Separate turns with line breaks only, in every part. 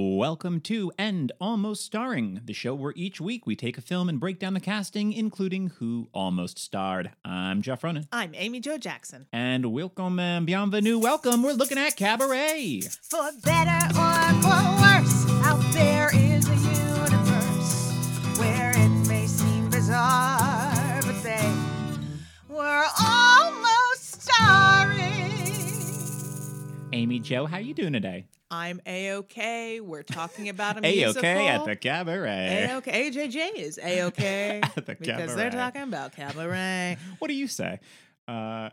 Welcome to End Almost Starring, the show where each week we take a film and break down the casting, including who almost starred. I'm Jeff Ronan.
I'm Amy Jo Jackson.
And welcome and bienvenue. Welcome. We're looking at Cabaret.
For better or for worse, out there is a universe
Amy Jo, how you doing today?
I'm A-OK. We're talking about a
A
musical.
okay at the Cabaret.
A-OK. AJJ is A-OK.
At the cabaret.
because they're talking about cabaret.
What do you say? Uh,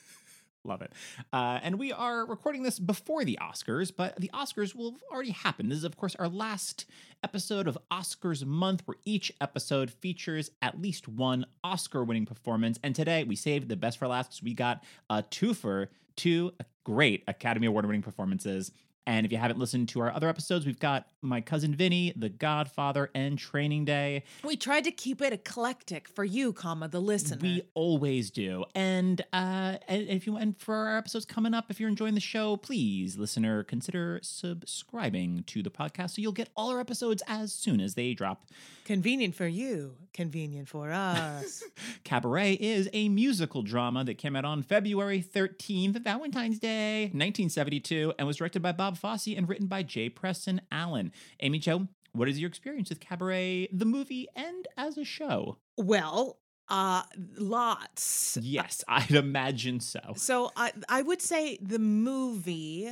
love it. Uh, and we are recording this before the Oscars, but the Oscars will have already happened. This is, of course, our last episode of Oscars month, where each episode features at least one Oscar winning performance. And today we saved the best for last because we got a twofer, two great Academy Award winning performances. And if you haven't listened to our other episodes, we've got My Cousin Vinny, The Godfather, and Training Day.
We tried to keep it eclectic for you, comma, the listener.
We always do. And uh and if you and for our episodes coming up, if you're enjoying the show, please, listener, consider subscribing to the podcast so you'll get all our episodes as soon as they drop.
Convenient for you, convenient for us.
Cabaret is a musical drama that came out on February 13th, Valentine's Day, 1972, and was directed by Bob Fosse and written by Jay Presson Allen. Amy Jo, what is your experience with Cabaret, the movie, and as a show?
well, uh, lots.
Yes, I'd imagine so.
So I I would say the movie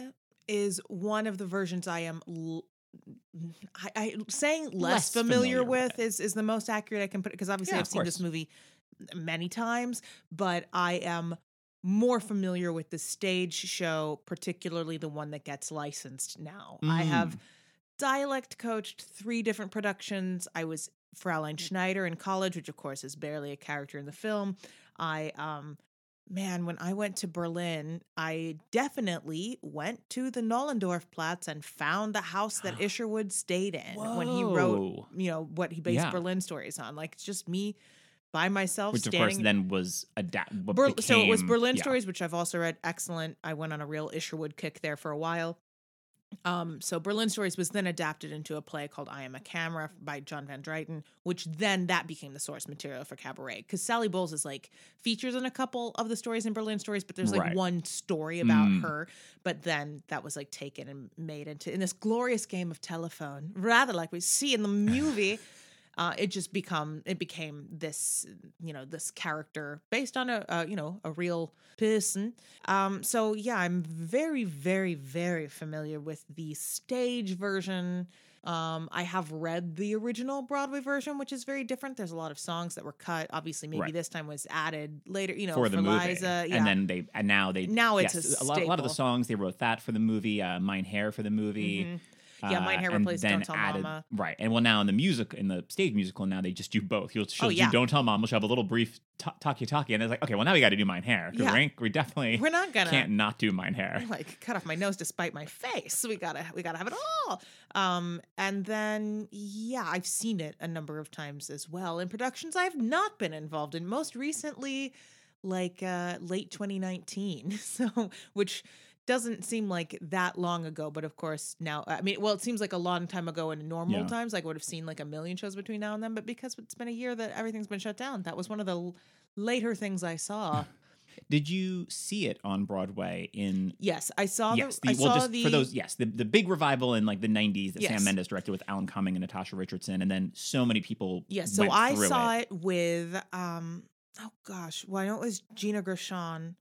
is one of the versions I am. L- I, I saying less,
Less
familiar,
familiar
with
with.
is is the most accurate I can put it because obviously
Yeah,
I've seen this movie many times, but I am more familiar with the stage show, particularly the one that gets licensed now. I have
Mm.
dialect coached three different productions. I was Fraulein Schneider in college, which of course is barely a character in the film. I um man, when I went to Berlin, I definitely went to the Nollendorf Platz and found the house that Isherwood stayed in when he wrote, you know, what he based
Yeah.
Berlin stories on. Like it's just me by myself
which of course then was adapt. what
Ber- so it was Berlin
yeah.
Stories, which I've also read. Excellent. I went on a real Isherwood kick there for a while. Um, so Berlin Stories was then adapted into a play called I Am a Camera by John Van Druten, which then that became the source material for Cabaret. Because Sally Bowles is like features in a couple of the stories in Berlin Stories, but there's like
Right.
one story about
Mm.
her. But then that was like taken and made into in this glorious game of telephone, rather like we see in the movie uh, it just become it became this you know this character based on a, a you know a real person um so yeah i'm very very very familiar with the stage version um i have read the original broadway version which is very different there's a lot of songs that were cut obviously maybe
Right.
this time was added later you know
for the movie,
liza yeah
and then they and now they
Now it's
yes,
a
lot, a lot of the songs they wrote that for the movie, uh, Mein Herr for the movie.
Mhm. Yeah, Mein Herr
uh,
replaced Don't Tell Mama.
Right, and well now in the music in the stage musical now they just do both. You'll she'll
Oh, yeah.
do Don't Tell Mom. She'll have a little brief talkie talkie, and it's like okay, well now we got to do Mein Herr
Yeah.
we, ain't- we definitely
we're not gonna
can't not do Mein Herr.
like cut off my nose to spite my face. We gotta we gotta have it all. Um, and then yeah, I've seen it a number of times as well in productions I've not been involved in. Most recently, like uh, late 2019. So which doesn't seem like that long ago, but of course now I mean, well, it seems like a long time ago in normal
Yeah.
times. Like I would have seen like a million shows between now and then, but because it's been a year that everything's been shut down, that was one of the l- later things I saw.
Did you see it on Broadway in?
yes, I saw
Yes,
the, I
well,
saw
just
the
for those, yes, the, the big revival in like the '90s that
Yes.
Sam Mendes directed with Alan Cumming and Natasha Richardson, and then so many people.
Yeah, so I saw it. with um oh gosh, well I know it was Gina Gershon.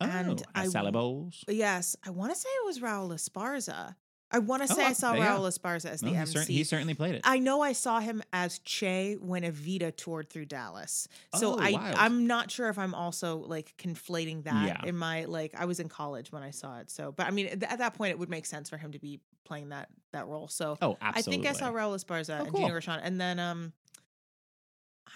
Oh,
and I-
Bowles.
Yes, I want to say it was Raul Esparza. I want to
Oh,
say I saw
yeah.
Raul Esparza as
Well,
the
he,
MC.
cer- he certainly played it.
I know I saw him as Che when Evita toured through Dallas. So
Oh,
I
wild.
I'm not sure if I'm also like conflating that
Yeah.
in my like I was in college when I saw it. So but I mean at at that point it would make sense for him to be playing that that role. So
oh, absolutely.
I think I saw Raul Esparza
Oh,
and
cool.
Gina Gershon, and then um,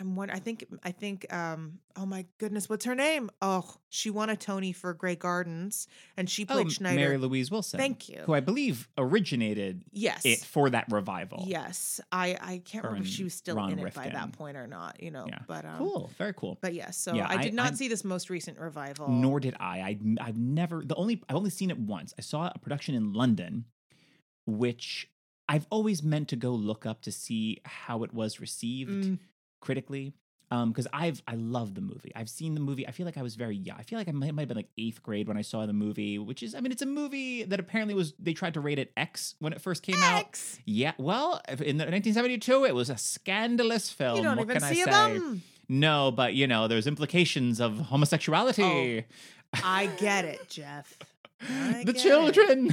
I'm one. I think I think um. Oh my goodness, what's her name? Oh, she won a Tony for Grey Gardens, and she
Oh,
played Schneider.
Mary Louise Wilson.
Thank you.
Who I believe originated
yes.
it for that revival.
Yes, I I can't remember if she was still
Ron
in it by that point or not. You know,
Yeah.
but um,
Cool. Very cool.
But yes, so
Yeah,
I did not
I-
see this most recent revival.
Nor did I. I. I've never the only I've only seen it once. I saw a production in London, which I've always meant to go look up to see how it was received
Mm.
Critically. Um, because I've I love the movie. I've seen the movie. I feel like I was very young. I feel like I might, might have been like eighth grade when I saw the movie, which is I mean it's a movie that apparently was they tried to rate it X when it first came out. Yeah, well, in the 1972 it was a scandalous film.
You don't
what
even
can
see
I say?
bum.
No, but you know, there's implications of homosexuality.
I get it, Jeff. I
the children.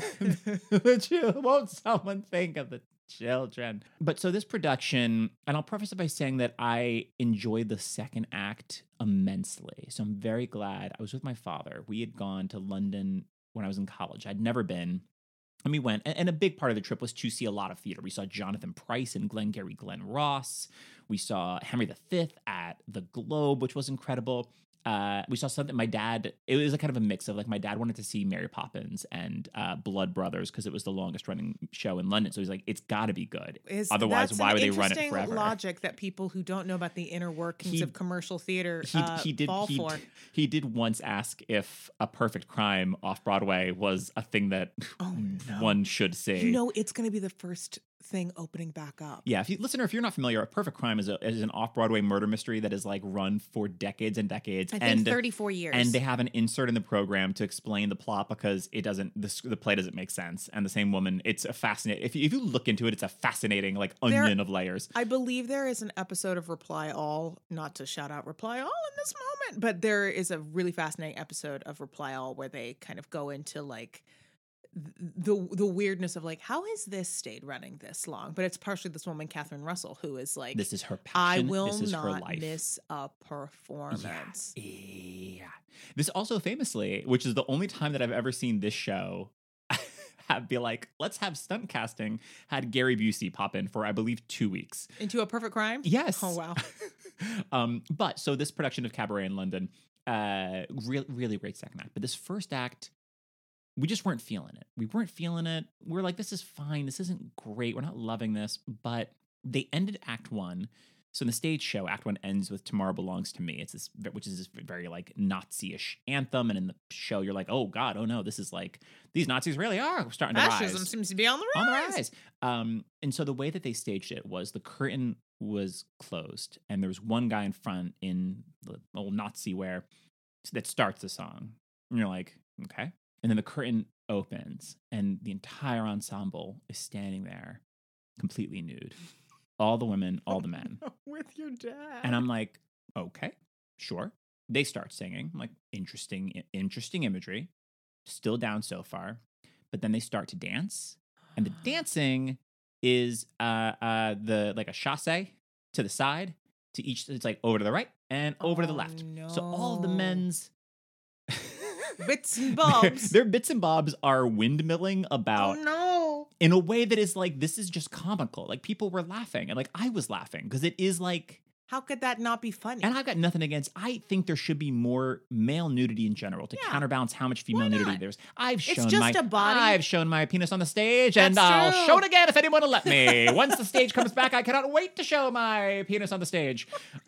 the children. Won't someone think of the children? But so this production, and I'll preface it by saying that I enjoyed the second act immensely. So I'm very glad. I was with my father. We had gone to London when I was in college. I'd never been. And we went, and- a big part of the trip was to see a lot of theater. We saw Jonathan Pryce and Glengarry Glen Ross. We saw Henry V at the Globe, which was incredible. Uh, we saw something. My dad. It was a kind of a mix of like my dad wanted to see Mary Poppins and uh, Blood Brothers because it was the longest running show in London. So he's like, it's got to be good.
Is-
Otherwise, why would they run it forever?
Logic that people who don't know about the inner workings
He-
of commercial theater
He,
uh,
he did
fall
he,
for.
he did once ask if a perfect crime off Broadway was a thing that
Oh, no.
one should see.
You know, it's going to be the first thing opening back up.
Yeah, if you listener, if you're not familiar, A Perfect Crime is, a, is an off Broadway murder mystery that is like run for decades and decades,
I think
and
34 years.
and they have an insert in the program to explain the plot because it doesn't the, the play doesn't make sense. And the same woman, it's a fascinating. If you, if you look into it, it's a fascinating like
There-
onion of layers.
I believe there is an episode of Reply All, not to shout out Reply All in this moment, but there is a really fascinating episode of Reply All where they kind of go into like th- the the weirdness of like how has this stayed running this long? But it's partially this woman, Catherine Russell, who is like,
This is her
I will
this is her
not
life.
miss a performance.
Yeah. This also famously, which is the only time that I've ever seen this show have be like, let's have stunt casting, had Gary Busey pop in for I believe two weeks.
Into a perfect crime.
Yes.
Oh wow.
um, but so this production of Cabaret in London, uh, really, really great second act. But this first act, we just weren't feeling it. We weren't feeling it. We're like, this is fine. This isn't great. We're not loving this. But they ended Act One. So in the stage show, Act One ends with "Tomorrow Belongs to Me." It's this, which is this very like Nazi-ish anthem, and in the show, you're like, "Oh God, oh no, this is like these Nazis really are starting to
Fascism
rise."
seems to be on the rise.
on the rise. Um, and so the way that they staged it was the curtain was closed, and there was one guy in front in the old Nazi wear that starts the song. And you're like, okay. And then the curtain opens, and the entire ensemble is standing there, completely nude. All the women, all the men.
With your dad.
And I'm like, okay, sure. They start singing. I'm like, interesting, interesting imagery. Still down so far. But then they start to dance. And the dancing is uh uh the like a chasse to the side to each it's like over to the right and over to the
Oh,
left. So all the men's
Bits and bobs.
Their, bits and bobs are windmilling about
oh no.
in a way that is like this is just comical. Like people were laughing and like I was laughing because it is like
How could that not be funny?
And I've got nothing against. I think there should be more male nudity in general to
Yeah.
counterbalance how much female nudity there's. I've shown It's
just
my
a body.
I've shown my penis on the stage, and
That's
I'll show it again if anyone will let me. Once the stage comes back, I cannot wait to show my penis on the stage.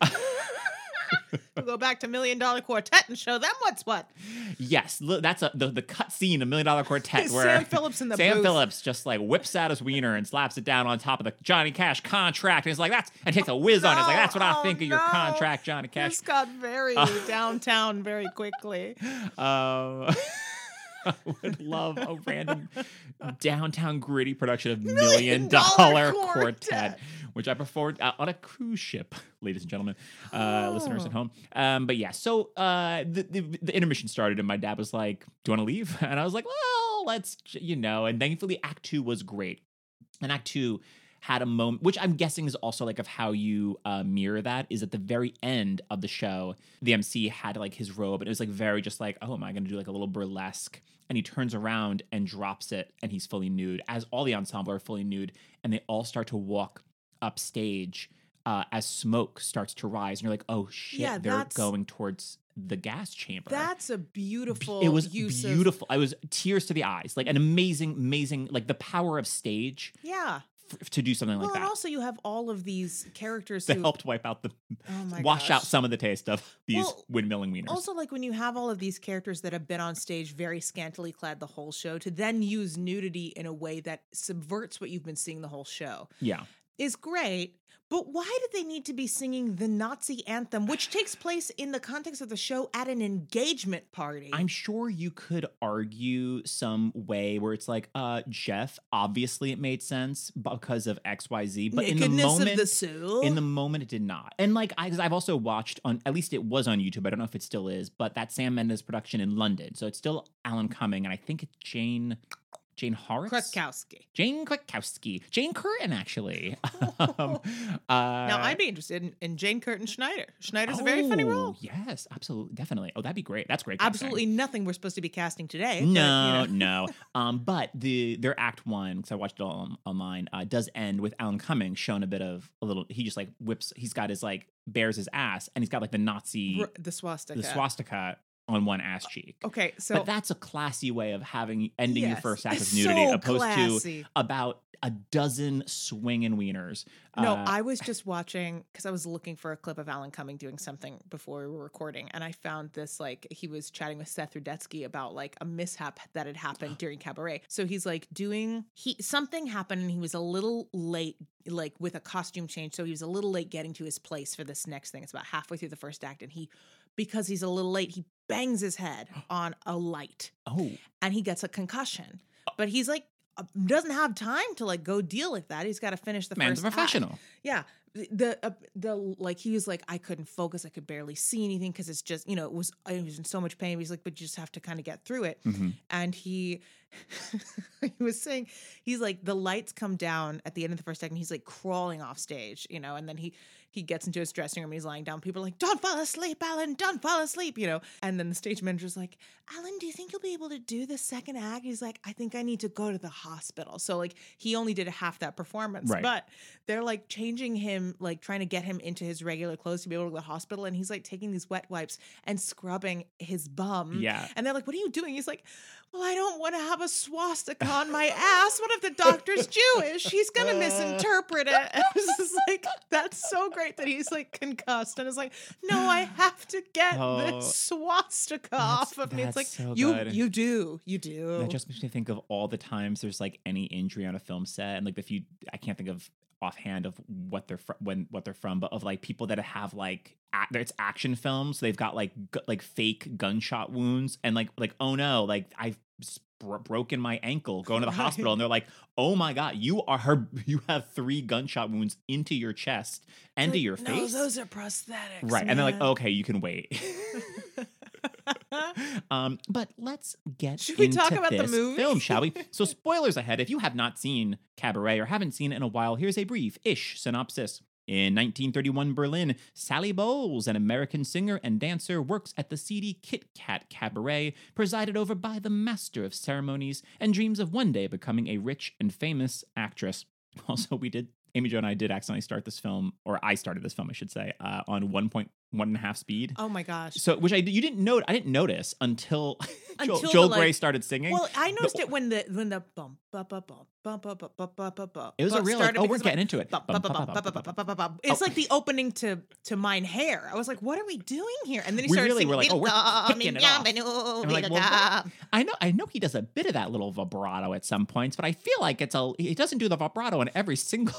We'll go back to Million Dollar Quartet and show them what's what.
yes, that's a, the the cut scene of Million Dollar Quartet where
Sam Phillips in the
Sam
booth.
Phillips just like whips out his wiener and slaps it down on top of the Johnny Cash contract, and he's like, "That's," and takes a whiz on it. He's like, "That's what I
oh,
think of your contract, Johnny Cash."
This got very
Uh,
downtown very quickly.
Um, I would love a random downtown gritty production of Million Dollar Quartet,
Quartet.
which I performed uh, on a cruise ship, ladies and gentlemen, uh, listeners at home. Um, but yeah, so uh, the, the the intermission started, and my dad was like, "Do you want to leave?" And I was like, "Well, let's," you know. And thankfully, Act Two was great, and Act Two had a moment, which I'm guessing is also like of how you uh, mirror that. Is at the very end of the show, the MC had like his robe, and it was like very just like, oh, am I going to do like a little burlesque? And he turns around and drops it, and he's fully nude, as all the ensemble are fully nude, and they all start to walk upstage uh, as smoke starts to rise, and you're like, oh shit,
Yeah,
they're going towards the gas chamber.
That's a beautiful
it was
use of
beautiful. I was tears to the eyes, like an amazing, amazing, like the power of stage
Yeah.
F- to do something
well,
like
and
that.
also you have all of these characters
That
who
helped wipe out the
oh
wash out some of the taste of these
Well,
windmilling wieners.
Also, like when you have all of these characters that have been on stage very scantily clad the whole show, to then use nudity in a way that subverts what you've been seeing the whole show
yeah.
is great. But why did they need to be singing the Nazi anthem, which takes place in the context of the show at an engagement party?
I'm sure you could argue some way where it's like, uh, Jeff, obviously it made sense because of XYZ, but in the moment
of the soul.
in the moment it did not and like I, i've also watched on at least it was on youtube i don't know if it still is but that sam mendes production in london so it's still alan cumming and i think it's jane jane Horrocks?
Krakowski.
jane kwiatkowski jane curtin actually um, uh,
Now I'd be interested in, in Jane Curtin Schneider. Schneider's a very funny
oh,
role.
yes absolutely definitely oh that'd be great that's great casting.
Absolutely nothing we're supposed to be casting today. but, you
No,
know.
no. Um, but the their act one because I watched it all on, online uh, does end with Alan Cumming showing a bit of a little. He just like whips. He's got his like bears his ass, and he's got like the Nazi
the swastika.
the swastika on one ass cheek.
Okay, so
but that's a classy way of having ending your first act of nudity,
so
opposed
classy.
to about a dozen swinging wieners.
No,
Uh,
I was just watching because I was looking for a clip of Alan Cumming doing something before we were recording, and I found this like he was chatting with Seth Rudetsky about like a mishap that had happened during Cabaret. So he's like doing he something happened and he was a little late, like with a costume change. So he was a little late getting to his place for this next thing. It's about halfway through the first act, and he because he's a little late, he bangs his head on a light
oh,
and he gets a concussion. But he's like uh, doesn't have time to like go deal with that. He's got to finish the
man's a
first act.
professional.
Yeah. The the, uh, the like he was like I couldn't focus. I could barely see anything because it's just you know it was I was in so much pain. He's like, but you just have to kind of get through it.
Mhm.
And he he was saying he's like the lights come down at the end of the first act and he's like crawling off stage, you know, and then he he gets into his dressing room and he's lying down. People are like, Don't fall asleep, Alan, don't fall asleep, you know. And then the stage manager's like, Alan, do you think you'll be able to do the second act? He's like, I think I need to go to the hospital. So like he only did half that performance.
Right.
But they're like changing him, like trying to get him into his regular clothes to be able to go to the hospital. And he's like taking these wet wipes and scrubbing his bum.
Yeah.
And they're like, What are you doing? He's like, Well, I don't want to have a swastika on my ass. What if the doctor's Jewish? He's gonna misinterpret it. And it's just like that's so great that he's like concussed and it's like, no, I have to get
Oh,
this swastika off of me. It's like
so
you
good.
you do. You do.
That just makes me think of all the times there's like any injury on a film set, and like if you I can't think of offhand of what they're fr- when what they're from, but of like people that have like a- it's action films. They've got like gu- like fake gunshot wounds, and like like oh no, like I've bro- broken my ankle going to the
Right.
hospital, and they're like oh my god, you are her, you have three gunshot wounds into your chest and to
Like,
your
no,
face.
those are prosthetics.
Right. And they're like, okay, you can wait. um, but let's get
Should we
into
talk about the movie?
film, shall we? So, spoilers ahead. If you have not seen Cabaret or haven't seen it in a while, here's a brief ish synopsis. In 1931 Berlin, Sally Bowles, an American singer and dancer, works at the seedy Kit Kat Cabaret, presided over by the master of ceremonies, and dreams of one day becoming a rich and famous actress. Also, we did Amy Jo and I did accidentally start this film, or I started this film, I should say, uh, on point one and a half speed.
Oh my gosh.
So, which I you didn't know, I didn't notice until,
Until
Joel
the,
Grey
like-
started singing.
Well, I noticed it when the when the bump bump bump bump bump bump bump bump bump bump.
it was a real like, oh, we're getting into it.
bump, bump, bump, bump, bump, bump, bump, bump. It's
Oh.
like the opening to to Mein Herr. I was like, what are we doing here? And then he
We
started
really
singing.
were like, oh, we're
"Welcome
it off." And like, well, I know, I know he does a bit of that little vibrato at some points, but I feel like it's a he doesn't do the vibrato in every single.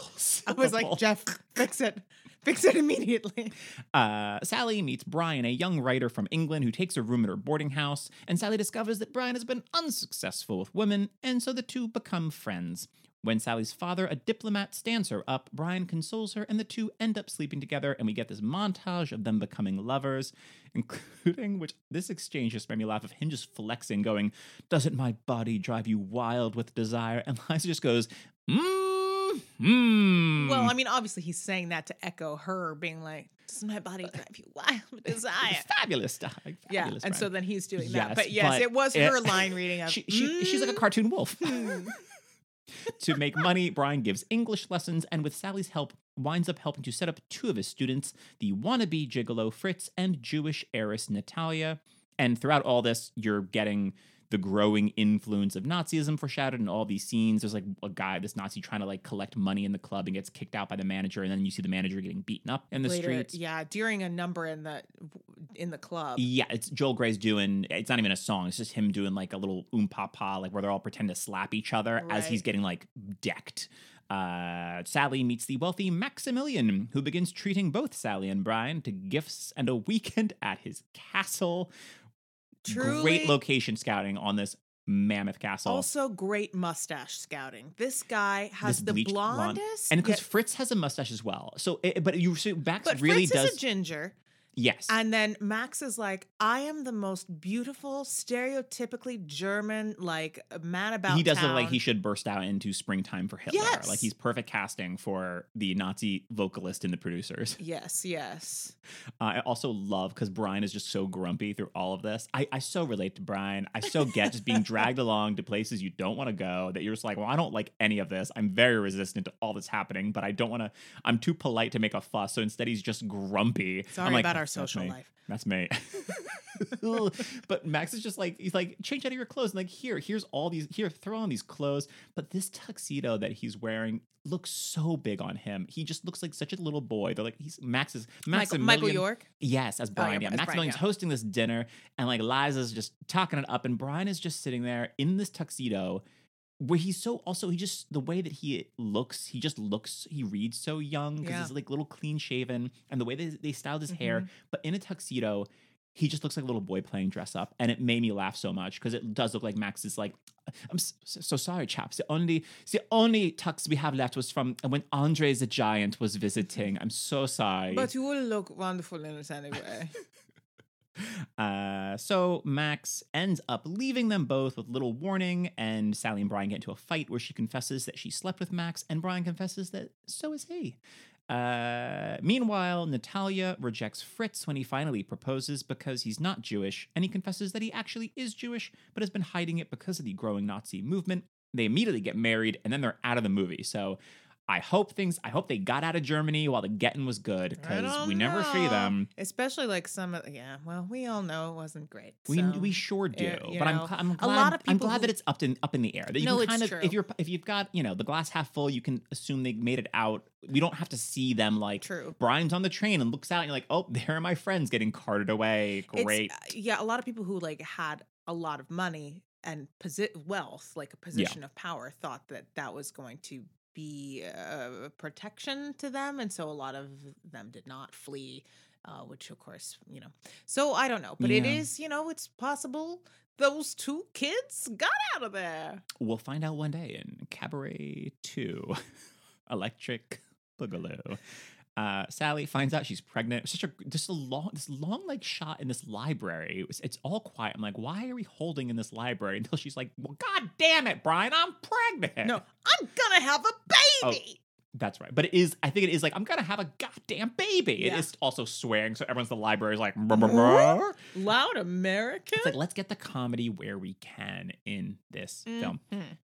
I was like. Jeff, fix it, fix it immediately.
Uh, Sally meets Brian, a young writer from England who takes a room at her boarding house, and Sally discovers that Brian has been unsuccessful with women, and so the two become friends. When Sally's father, a diplomat, stands her up, Brian consoles her, and the two end up sleeping together, and we get this montage of them becoming lovers, including which this exchange just made me laugh of him just flexing, going, Doesn't my body drive you wild with desire? And Liza just goes, Mmm, mmm.
Well, I mean, obviously he's saying that to echo her being like, "Does my body drive you wild with desire?"
fabulous.
Yeah,
Fabulous,
and so then he's doing
Yes,
that. But yes,
but
it was
it-
her line reading of.
she, she, she's like a cartoon wolf.
"Mm."
to make money, Brian gives English lessons and, with Sally's help, winds up helping to set up two of his students, the wannabe gigolo Fritz and Jewish heiress Natalia. And throughout all this, you're getting the growing influence of Nazism foreshadowed in all these scenes. There's like a guy, this Nazi, trying to like collect money in the club and gets kicked out by the manager, and then you see the manager getting beaten up in the
Later,
streets.
yeah, during a number in the in the club.
Yeah, it's Joel Grey's doing. It's not even a song. It's just him doing like a little oom pa pa, like where they're all pretend to slap each other as he's getting like decked. Uh, Sally meets the wealthy Maximilian, who begins treating both Sally and Brian to gifts and a weekend at his castle.
Truly-
Great location scouting on this mammoth castle.
Also, great mustache scouting. This guy has
This
the
bleached blonde-
blondest,
and because
yet-
Fritz has a mustache as well. So, it, but you see, Max
but
really
Fritz
does.
is a ginger.
Yes,
And then Max is like, I am the most beautiful, stereotypically German, like man about.
he does look like he should burst out into springtime for Hitler.
Yes.
Like he's perfect casting for the Nazi vocalist and the producers.
Yes, yes.
Uh, I also love because Brian is just so grumpy through all of this. I, I so relate to Brian. I so get just being dragged along to places you don't want to go. That you're just like, well, I don't like any of this. I'm very resistant to all that's happening, but I don't want to. I'm too polite to make a fuss. So instead, he's just grumpy.
Sorry
I'm like,
about our
"That's- that's
social life.
That's me. but Max is just like he's like change out of your clothes and like here here's all these here throw on these clothes but this tuxedo that he's wearing looks so big on him he just looks like such a little boy they're like he's Max's Max is
Michael, Michael York.
yes as oh, Brian
yeah,
yeah
as Brian,
Maximilian's
yeah.
hosting this dinner and like Liza's just talking it up and Brian is just sitting there in this tuxedo where he's so also he just the way that he looks he just looks he reads so young because
Yeah.
he's like little clean shaven and the way they, they styled his hair
Mhm.
but in a tuxedo he just looks like a little boy playing dress up and it made me laugh so much because it does look like max is like i'm so, so sorry chaps the only the only tux we have left was from when andre the giant was visiting i'm so sorry
But you will look wonderful in it anyway.
Uh, so Max ends up leaving them both with little warning, and Sally and Brian get into a fight where she confesses that she slept with Max, and Brian confesses that so is he. Uh, meanwhile, Natalia rejects Fritz when he finally proposes because he's not Jewish, and he confesses that he actually is Jewish, but has been hiding it because of the growing Nazi movement. They immediately get married, and then they're out of the movie. So I hope things. I hope they got out of Germany while the getting was good because we never see them.
Especially like some of yeah, well, we all know it wasn't great.
We
so.
we sure do,
eh, you
but I'm I'm
a
glad,
lot of
I'm
people
glad that it's up in up in the air. That you
No,
can
it's
kind of
true.
if you're if you've got you know the glass half full, you can assume they made it out. We don't have to see them like
True.
Brian's on the train and looks out and you're like, oh, there are my friends getting carted away. Great.
uh, yeah, a lot of people who like had a lot of money and posi- wealth, like a position of power, thought that that was going to be a protection to them, and so a lot of them did not flee. Uh, which of course, you know. So I don't know, but it
Yeah.
is, you know, it's possible those two kids got out of there.
We'll find out one day in Cabaret Two, Electric Boogaloo. Uh, Sally finds out she's pregnant. Such a just a long, this long like shot in this library. It was- it's all quiet. I'm like, why are we holding in this library? Until she's like, well, god damn it, Brian, I'm pregnant.
No, I'm gonna have a
Oh,
baby.
That's right. But it is, I think it is like, I'm to have a goddamn baby. It
Yeah.
is also swearing. So everyone's in the library is like, "Brr, brr, brr."
Loud American.
it's like, let's get the comedy where we can in this film.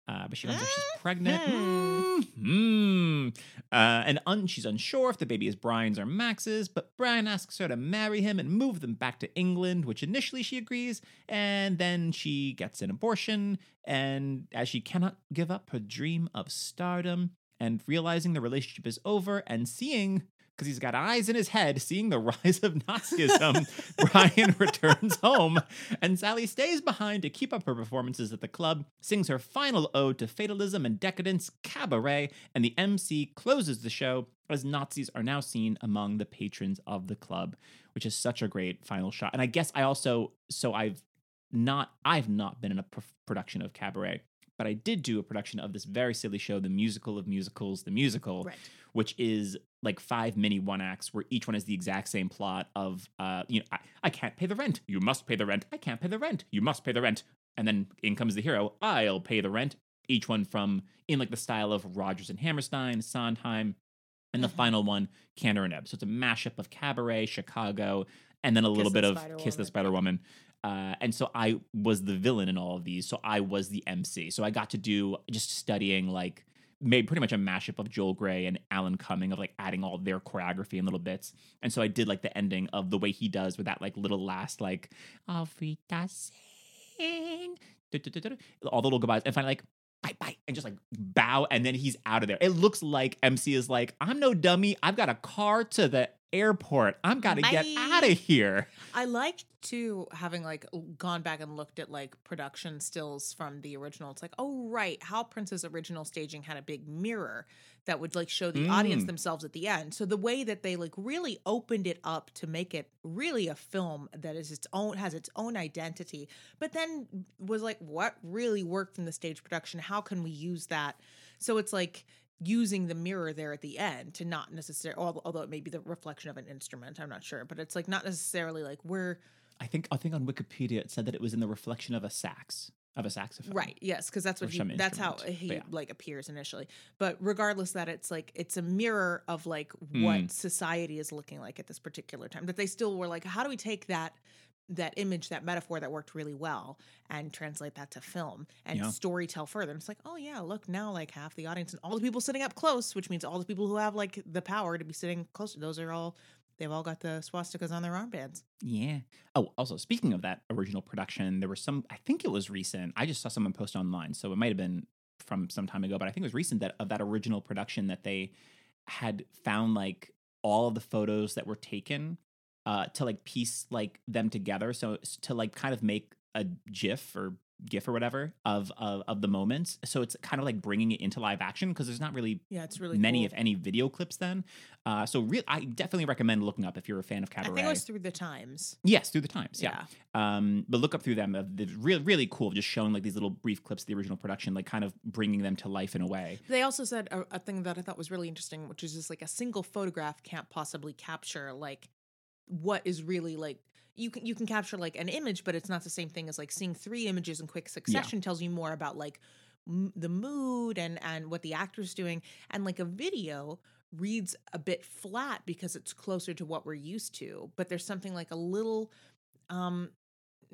Uh, but she finds out she's pregnant.
Mhm.
Mm. Uh, and un- she's unsure if the baby is Brian's or Max's, but Brian asks her to marry him and move them back to England, which initially she agrees. And then she gets an abortion. And as she cannot give up her dream of stardom and realizing the relationship is over and seeing. Because he's got eyes in his head, seeing the rise of Nazism, Brian returns home, and Sally stays behind to keep up her performances at the club, sings her final ode to fatalism and decadence, Cabaret, and the MC closes the show as Nazis are now seen among the patrons of the club, which is such a great final shot. And I guess I also, so I've not, I've not been in a pr- production of Cabaret, but I did do a production of this very silly show, The Musical of Musicals, The Musical,
Right.
which is like five mini one acts where each one has the exact same plot of uh you know I, I can't pay the rent. You must pay the rent. I can't pay the rent. You must pay the rent. And then in comes the hero. I'll pay the rent. Each one from in like the style of rodgers and hammerstein sondheim and the
Mhm.
final one kander and ebb. So it's a mashup of cabaret chicago and then a little
the
bit of
Spider
kiss the spider woman. Uh, and so I was the villain in all of these. So I was the MC. So I got to do just studying like made pretty much a mashup of Joel Grey and Alan Cumming of like adding all their choreography in little bits. And so I did like the ending of the way he does with that like little last like Wiedersehen, all the little goodbyes, and finally like bye bye, and just like bow, and then he's out of there. It looks like MC is like, I'm no dummy. I've got a car to the airport. I'm gotta get out of here.
I liked too having like gone back and looked at like production stills from the original. It's like, oh right, Hal Prince's original staging had a big mirror that would like show the audience
Mm.
themselves at the end. So the way that they like really opened it up to make it really a film that is its own has its own identity, but then was like, what really worked in the stage production? How can we use that? So it's like using the mirror there at the end to not necessarily although it may be the reflection of an instrument i'm not sure but it's like not necessarily like we're
I think I think on Wikipedia it said that it was in the reflection of a sax of a saxophone.
right yes because that's what he that's how he
yeah.
like appears initially but regardless that it's like it's a mirror of like
Mm.
what society is looking like at this particular time that they still were like how do we take that that image that metaphor that worked really well and translate that to film and
Yeah.
story tell further and it's like oh yeah look now like half the audience and all the people sitting up close which means all the people who have like the power to be sitting close those are all they've all got the swastikas on their armbands
Yeah. Oh, also speaking of that original production, there was some. I think it was recent. I just saw someone post online, so it might have been from some time ago, but I think it was recent that of that original production that they had found like all of the photos that were taken uh to like piece like them together so to like kind of make a gif or gif or whatever of of, of the moments so it's kind of like bringing it into live action because there's not really
yeah it's really
many
cool.
if any video clips then uh so re- i definitely recommend looking up if you're a fan of cabaret.
i think it was through the times
Yes, through the times. Yeah. Um, but look up through them. Uh, they're really, really cool. Just showing like these little brief clips of the original production, like kind of bringing them to life in a way.
They also said a, a thing that I thought was really interesting, which is just like a single photograph can't possibly capture like what is really like you can you can capture like an image, but it's not the same thing as like seeing three images in quick succession tells you more about like m- the mood and and what the actor's doing, and like a video reads a bit flat because it's closer to what we're used to, but there's something like a little um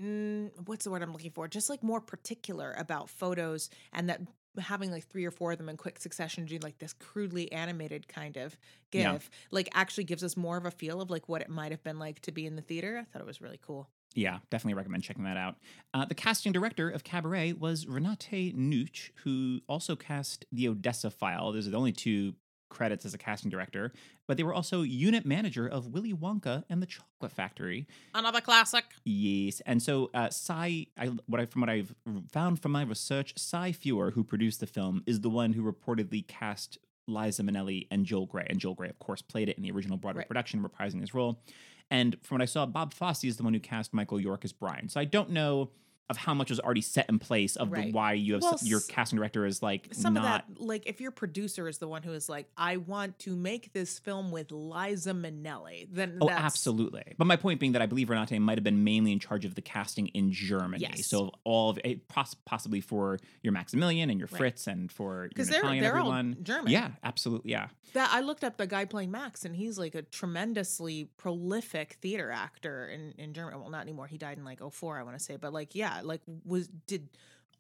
mm, what's the word I'm looking for? Just like more particular about photos and that having like three or four of them in quick succession doing like this crudely animated kind of gif
Yeah.
like actually gives us more of a feel of like what it might have been like to be in the theater. I thought it was really cool.
Yeah, definitely recommend checking that out. Uh, the casting director of Cabaret was Renate Nuch, who also cast the Odessa File. Those are the only two credits as a casting director, but they were also unit manager of Willy Wonka and the Chocolate Factory.
Another classic.
Yes, and so uh, Cy, I, what I from what I've found from my research, Cy Feuer, who produced the film, is the one who reportedly cast Liza Minnelli and Joel Grey, and Joel Grey, of course, played it in the original Broadway
Right.
production, reprising his role. And from what I saw, Bob Fosse is the one who cast Michael York as Brian. So I don't know of how much was already set in place of the, why you have
Well,
s- your casting director is like
Some
not
of that, like if your producer is the one who is like, I want to make this film with Liza Minnelli, then
Oh,
that's,
absolutely. But my point being that I believe Renate might have been mainly in charge of the casting in Germany.
Yes.
So all of it, poss- possibly for your Maximilian and your
Right.
Fritz and for your
because they're
Natalia and
they're
everyone.
all German.
Yeah, absolutely. Yeah.
That I looked up the guy playing Max, and he's like a tremendously prolific theater actor in in Germany. Well, not anymore. He died in like 04, I want to say, but like yeah, like was did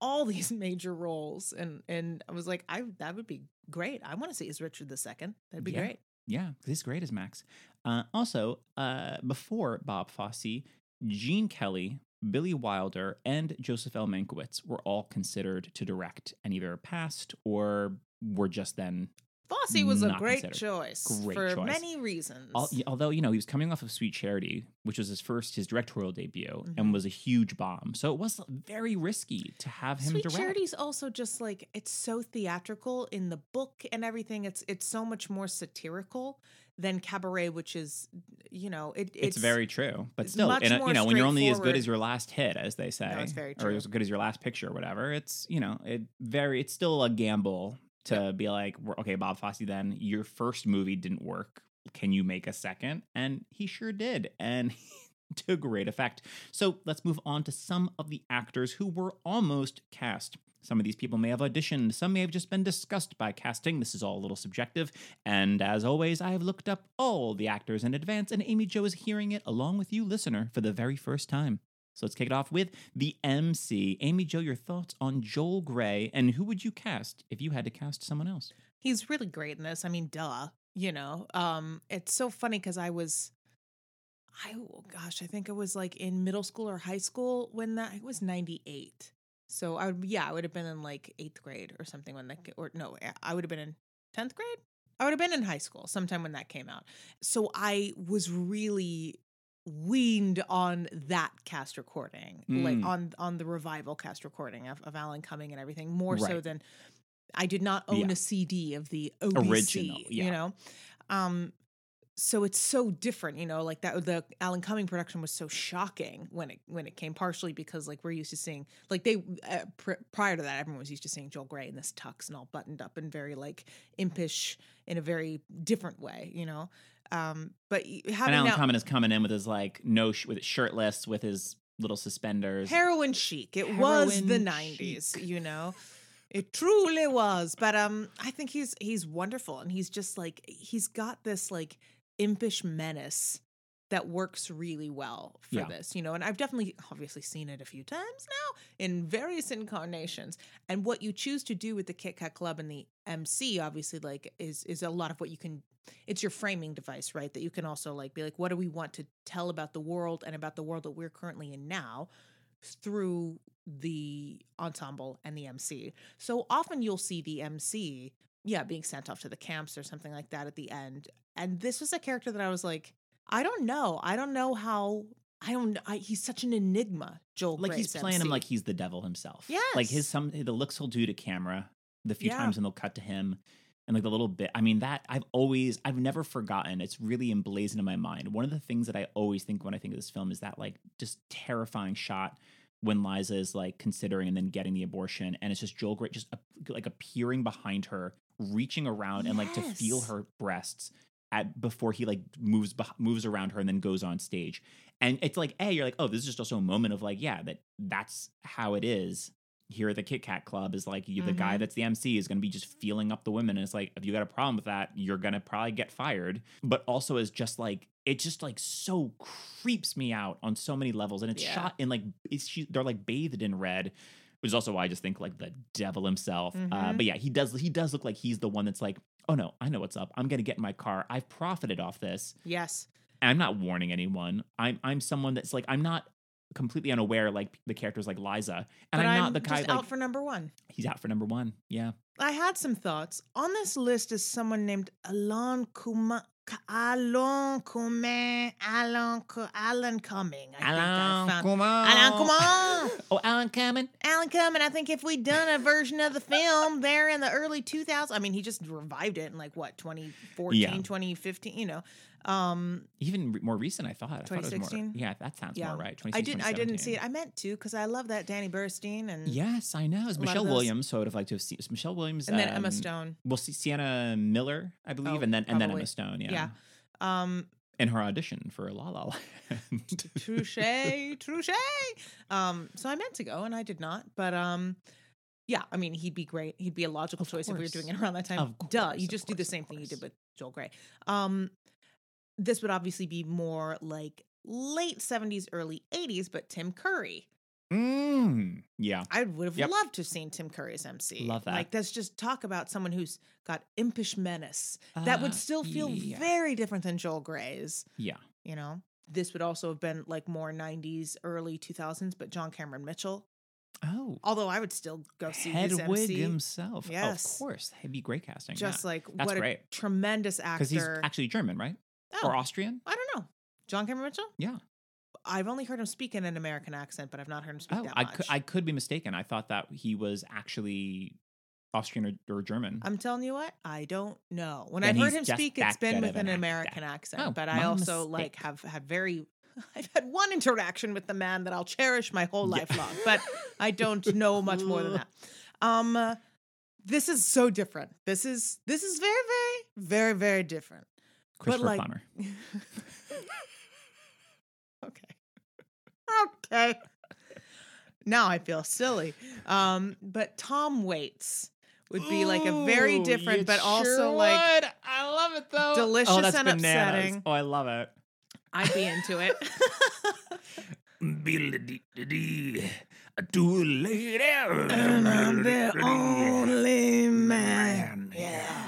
all these major roles, and and I was like, I that would be great. I want to see as Richard II. That'd be
Yeah.
great.
Yeah. He's great as Max. Uh, also, uh, before Bob Fosse, Gene Kelly, Billy Wilder, and Joseph L. Mankiewicz were all considered to direct and either passed or were just then
Fosse was a great
considered.
choice
Great
for
choice.
many reasons.
Al- although you know he was coming off of Sweet Charity, which was his first his directorial debut,
Mhm.
and was a huge bomb. So it was very risky to have him
Sweet
direct.
Charity's also just like it's so theatrical in the book and everything. It's it's so much more satirical than Cabaret, which is you know it,
It's, very true, but still, a- you know, when you're only as good as your last hit, as they say,
it's very
or as good as your last picture, or whatever. It's you know, it very, it's still a gamble to be like, okay, Bob Fosse, then your first movie didn't work. Can you make a second? And he sure did, and to great effect. So let's move on to some of the actors who were almost cast. Some of these people may have auditioned, some may have just been discussed by casting. This is all a little subjective. And as always, I have looked up all the actors in advance, and Amy Jo is hearing it along with you, listener, for the very first time. So let's kick it off with the MC. Amy Jo, your thoughts on Joel Grey, and who would you cast if you had to cast someone else?
He's really great in this. I mean, duh. You know, um, it's so funny because I was, I oh gosh, I think it was like in middle school or high school when that it was ninety eight. So I would, yeah, I would have been in like eighth grade or something when that, or no, I would have been in tenth grade. I would have been in high school sometime when that came out. So I was really weaned on that cast recording, like
Mm.
on on the revival cast recording of, of Alan Cumming and everything, more so than I did not own
Yeah.
a CD of the OBC,
Original, yeah.
you know. Um, so it's so different, you know, like that the Alan Cumming production was so shocking when it when it came partially because like we're used to seeing like they uh, pr- prior to that everyone was used to seeing Joel Grey in this tux and all buttoned up and very like impish in a very different way, you know. Um, but y-
And
having
Alan
now
Cumming is coming in with his like no sh- with shirtless with his little suspenders.
heroin chic, it was the '90s, you know. It truly was, but um, I think he's he's wonderful, and he's just like he's got this like impish menace that works really well for
Yeah.
this, you know. And I've definitely obviously seen it a few times now in various incarnations. And what you choose to do with the Kit Kat Club and the MC, obviously, like is is a lot of what you can. It's your framing device, right? That you can also like be like, what do we want to tell about the world and about the world that we're currently in now through the ensemble and the MC. So often you'll see the MC, yeah, being sent off to the camps or something like that at the end. And this was a character that I was like, I don't know. I don't know how. I don't. I, he's such an enigma, Joel.
like he's
Grey's
playing him like he's the devil himself. Yeah. Like his some the looks he'll do to camera, the few
Yeah.
times when they'll cut to him and like the little bit. I mean, that I've always I've never forgotten. It's really emblazoned in my mind. One of the things that I always think when I think of this film is that like just terrifying shot when Liza is like considering and then getting the abortion, and it's just Joel Grey just like appearing behind her, reaching around and like to feel her breasts at before he like moves moves around her and then goes on stage. And it's like, hey, you're like, oh, this is just also a moment of like, yeah, that that's how it is here at the Kit Kat Club. Is like you, the guy
Mhm.
that's the MC is going to be just feeling up the women, and it's like if you got a problem with that, you're gonna probably get fired. But also is just like it just like so creeps me out on so many levels, and it's
Yeah.
shot in like it's she, they're like bathed in red. Which is also why I just think like the devil himself. Uh,
Mhm.
but yeah, he does. He does look like he's the one that's like, oh no, I know what's up. I'm gonna get in my car. I've profited off this.
yes,
And I'm not warning anyone. I'm I'm someone that's like I'm not completely unaware like the characters like Liza, and I'm,
I'm
not the guy like
out for number one.
he's out for number one. Yeah,
I had some thoughts on this list. Is someone named Alan Kuma? Alan Cumming, Alan, Alan Cumming. I think I found-
come on,
Alan Cumming.
Oh, Alan Cumming.
Alan Cumming. I think if we'd done a version of the film there in the early 2000s, I mean, he just revived it in like what 2014,
Yeah.
2015. You know, um,
Even re- more recent, I thought. I thought it was more.
2016?
Yeah, that sounds
Yeah.
more right.
I didn't. I didn't see it. I meant to because I love that Danny Burstein and
Yes, I know. It's
A lot of
Michelle Williams, so I would have liked to have seen it's Michelle Williams,
and then Emma
um,
Stone.
We'll see Sienna Miller, I believe,
Oh,
and then and then. Emma Stone. Yeah,
Yeah. Um,
in her audition for La La Land.
touche, touche. Um, so I meant to go and I did not, but um, yeah, I mean, he'd be great. He'd be a logical
Of
choice if we were doing it around that time.
Of course,
Duh,
you
just do the same thing you did with Joel Grey. Um, this would obviously be more like late seventies, early eighties, but Tim Curry.
mm, yeah,
I would have
Yep.
loved to have seen Tim Curry as MC.
Love that.
Like, let's just talk about someone who's got impish menace that
Uh,
would still feel
yeah.
very different than Joel Grey's.
yeah.
You know, this would also have been like more '90s, early 2000s, but John Cameron Mitchell.
Oh,
Although I would still go see his
Hedwig
MC.
himself.
Yes.
of course, he'd be great casting.
Just like
That's
what a
great.
tremendous
because he's actually German, right?
Oh,
Or Austrian?
I don't know. John Cameron Mitchell.
Yeah.
I've only heard him speak in an American accent, but I've not heard him speak
Oh,
that
I
much.
could I could be mistaken. I thought that he was actually Austrian or, or German.
I'm telling you what, I don't know. When
Then
I've heard him speak, it's been with an. American accent.
Oh,
but I also like have had very I've had one interaction with the man that I'll cherish my whole
Yeah.
life long, but I don't know much more than that. Um uh, this is so different. This is this is very, very, very, very different.
Christopher
like-
Plummer.
okay. Okay. Now I feel silly. Um, but Tom Waits would be like a very different, but also
sure
like
would. I love it though.
delicious
oh,
and
bananas.
upsetting.
Oh, I love it.
I'd be into it.
Too late.
only man. Yeah.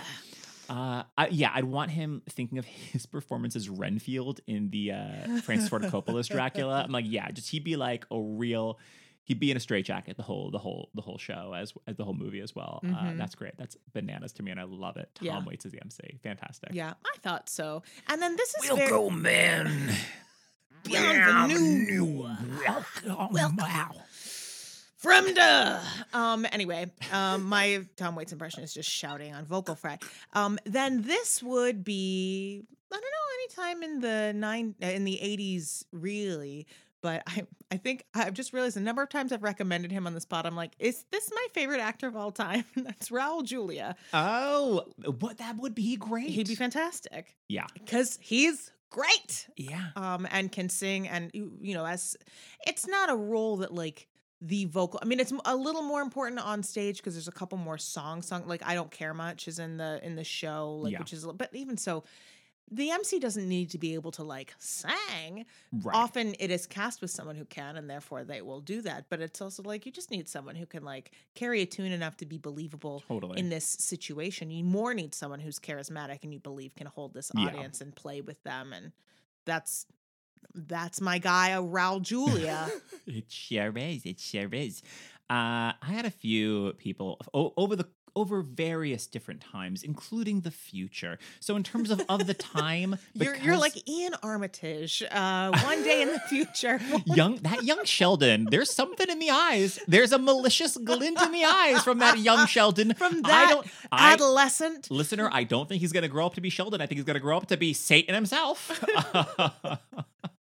Uh, I, yeah, I'd want him thinking of his performance as Renfield in the uh, Francis Ford Coppola's Dracula. I'm like, yeah, just he'd be like a real. he'd be in a straitjacket the whole the whole the whole show as as the whole movie as well. Uh,
Mhm.
that's great. That's bananas to me, and I love it. Tom
Yeah.
Waits as the MC, fantastic.
Yeah, I thought so. And then this is very
man.
Beyond the new.
Welcome. Wow.
From the um anyway um my tom waits impression is just shouting on vocal fry. Um then this would be i don't know anytime in the nine uh, in the 80s really. But i i think i've just realized the number of times i've recommended him on the spot i'm like is this my favorite actor of all time? That's raul julia.
Oh, what that would be great.
he'd be fantastic.
Yeah.
because he's great!
Yeah.
um and can sing and you know as it's not a role that like the vocal i mean it's a little more important on stage because there's a couple more songs sung like i don't care much is in the in the show like
Yeah.
which is but even so the mc doesn't need to be able to like sing
Right.
often it is cast with someone who can and therefore they will do that but it's also like you just need someone who can like carry a tune enough to be believable
totally.
in this situation. You more need someone who's charismatic and you believe can hold this
Yeah.
audience and play with them. And that's that's my guy, uh, Raul Julia.
it sure is. It sure is. Uh, I had a few people over the over various different times, including the future. So in terms of of the time,
you're you're like Iain Armitage. Uh, one day in the future.
young that young Sheldon. There's something in the eyes. There's a malicious glint in the eyes from that young Sheldon.
From
I
that
don't. I,
Adolescent.
listener, I don't think he's going to grow up to be Sheldon. I think he's going to grow up to be Satan himself.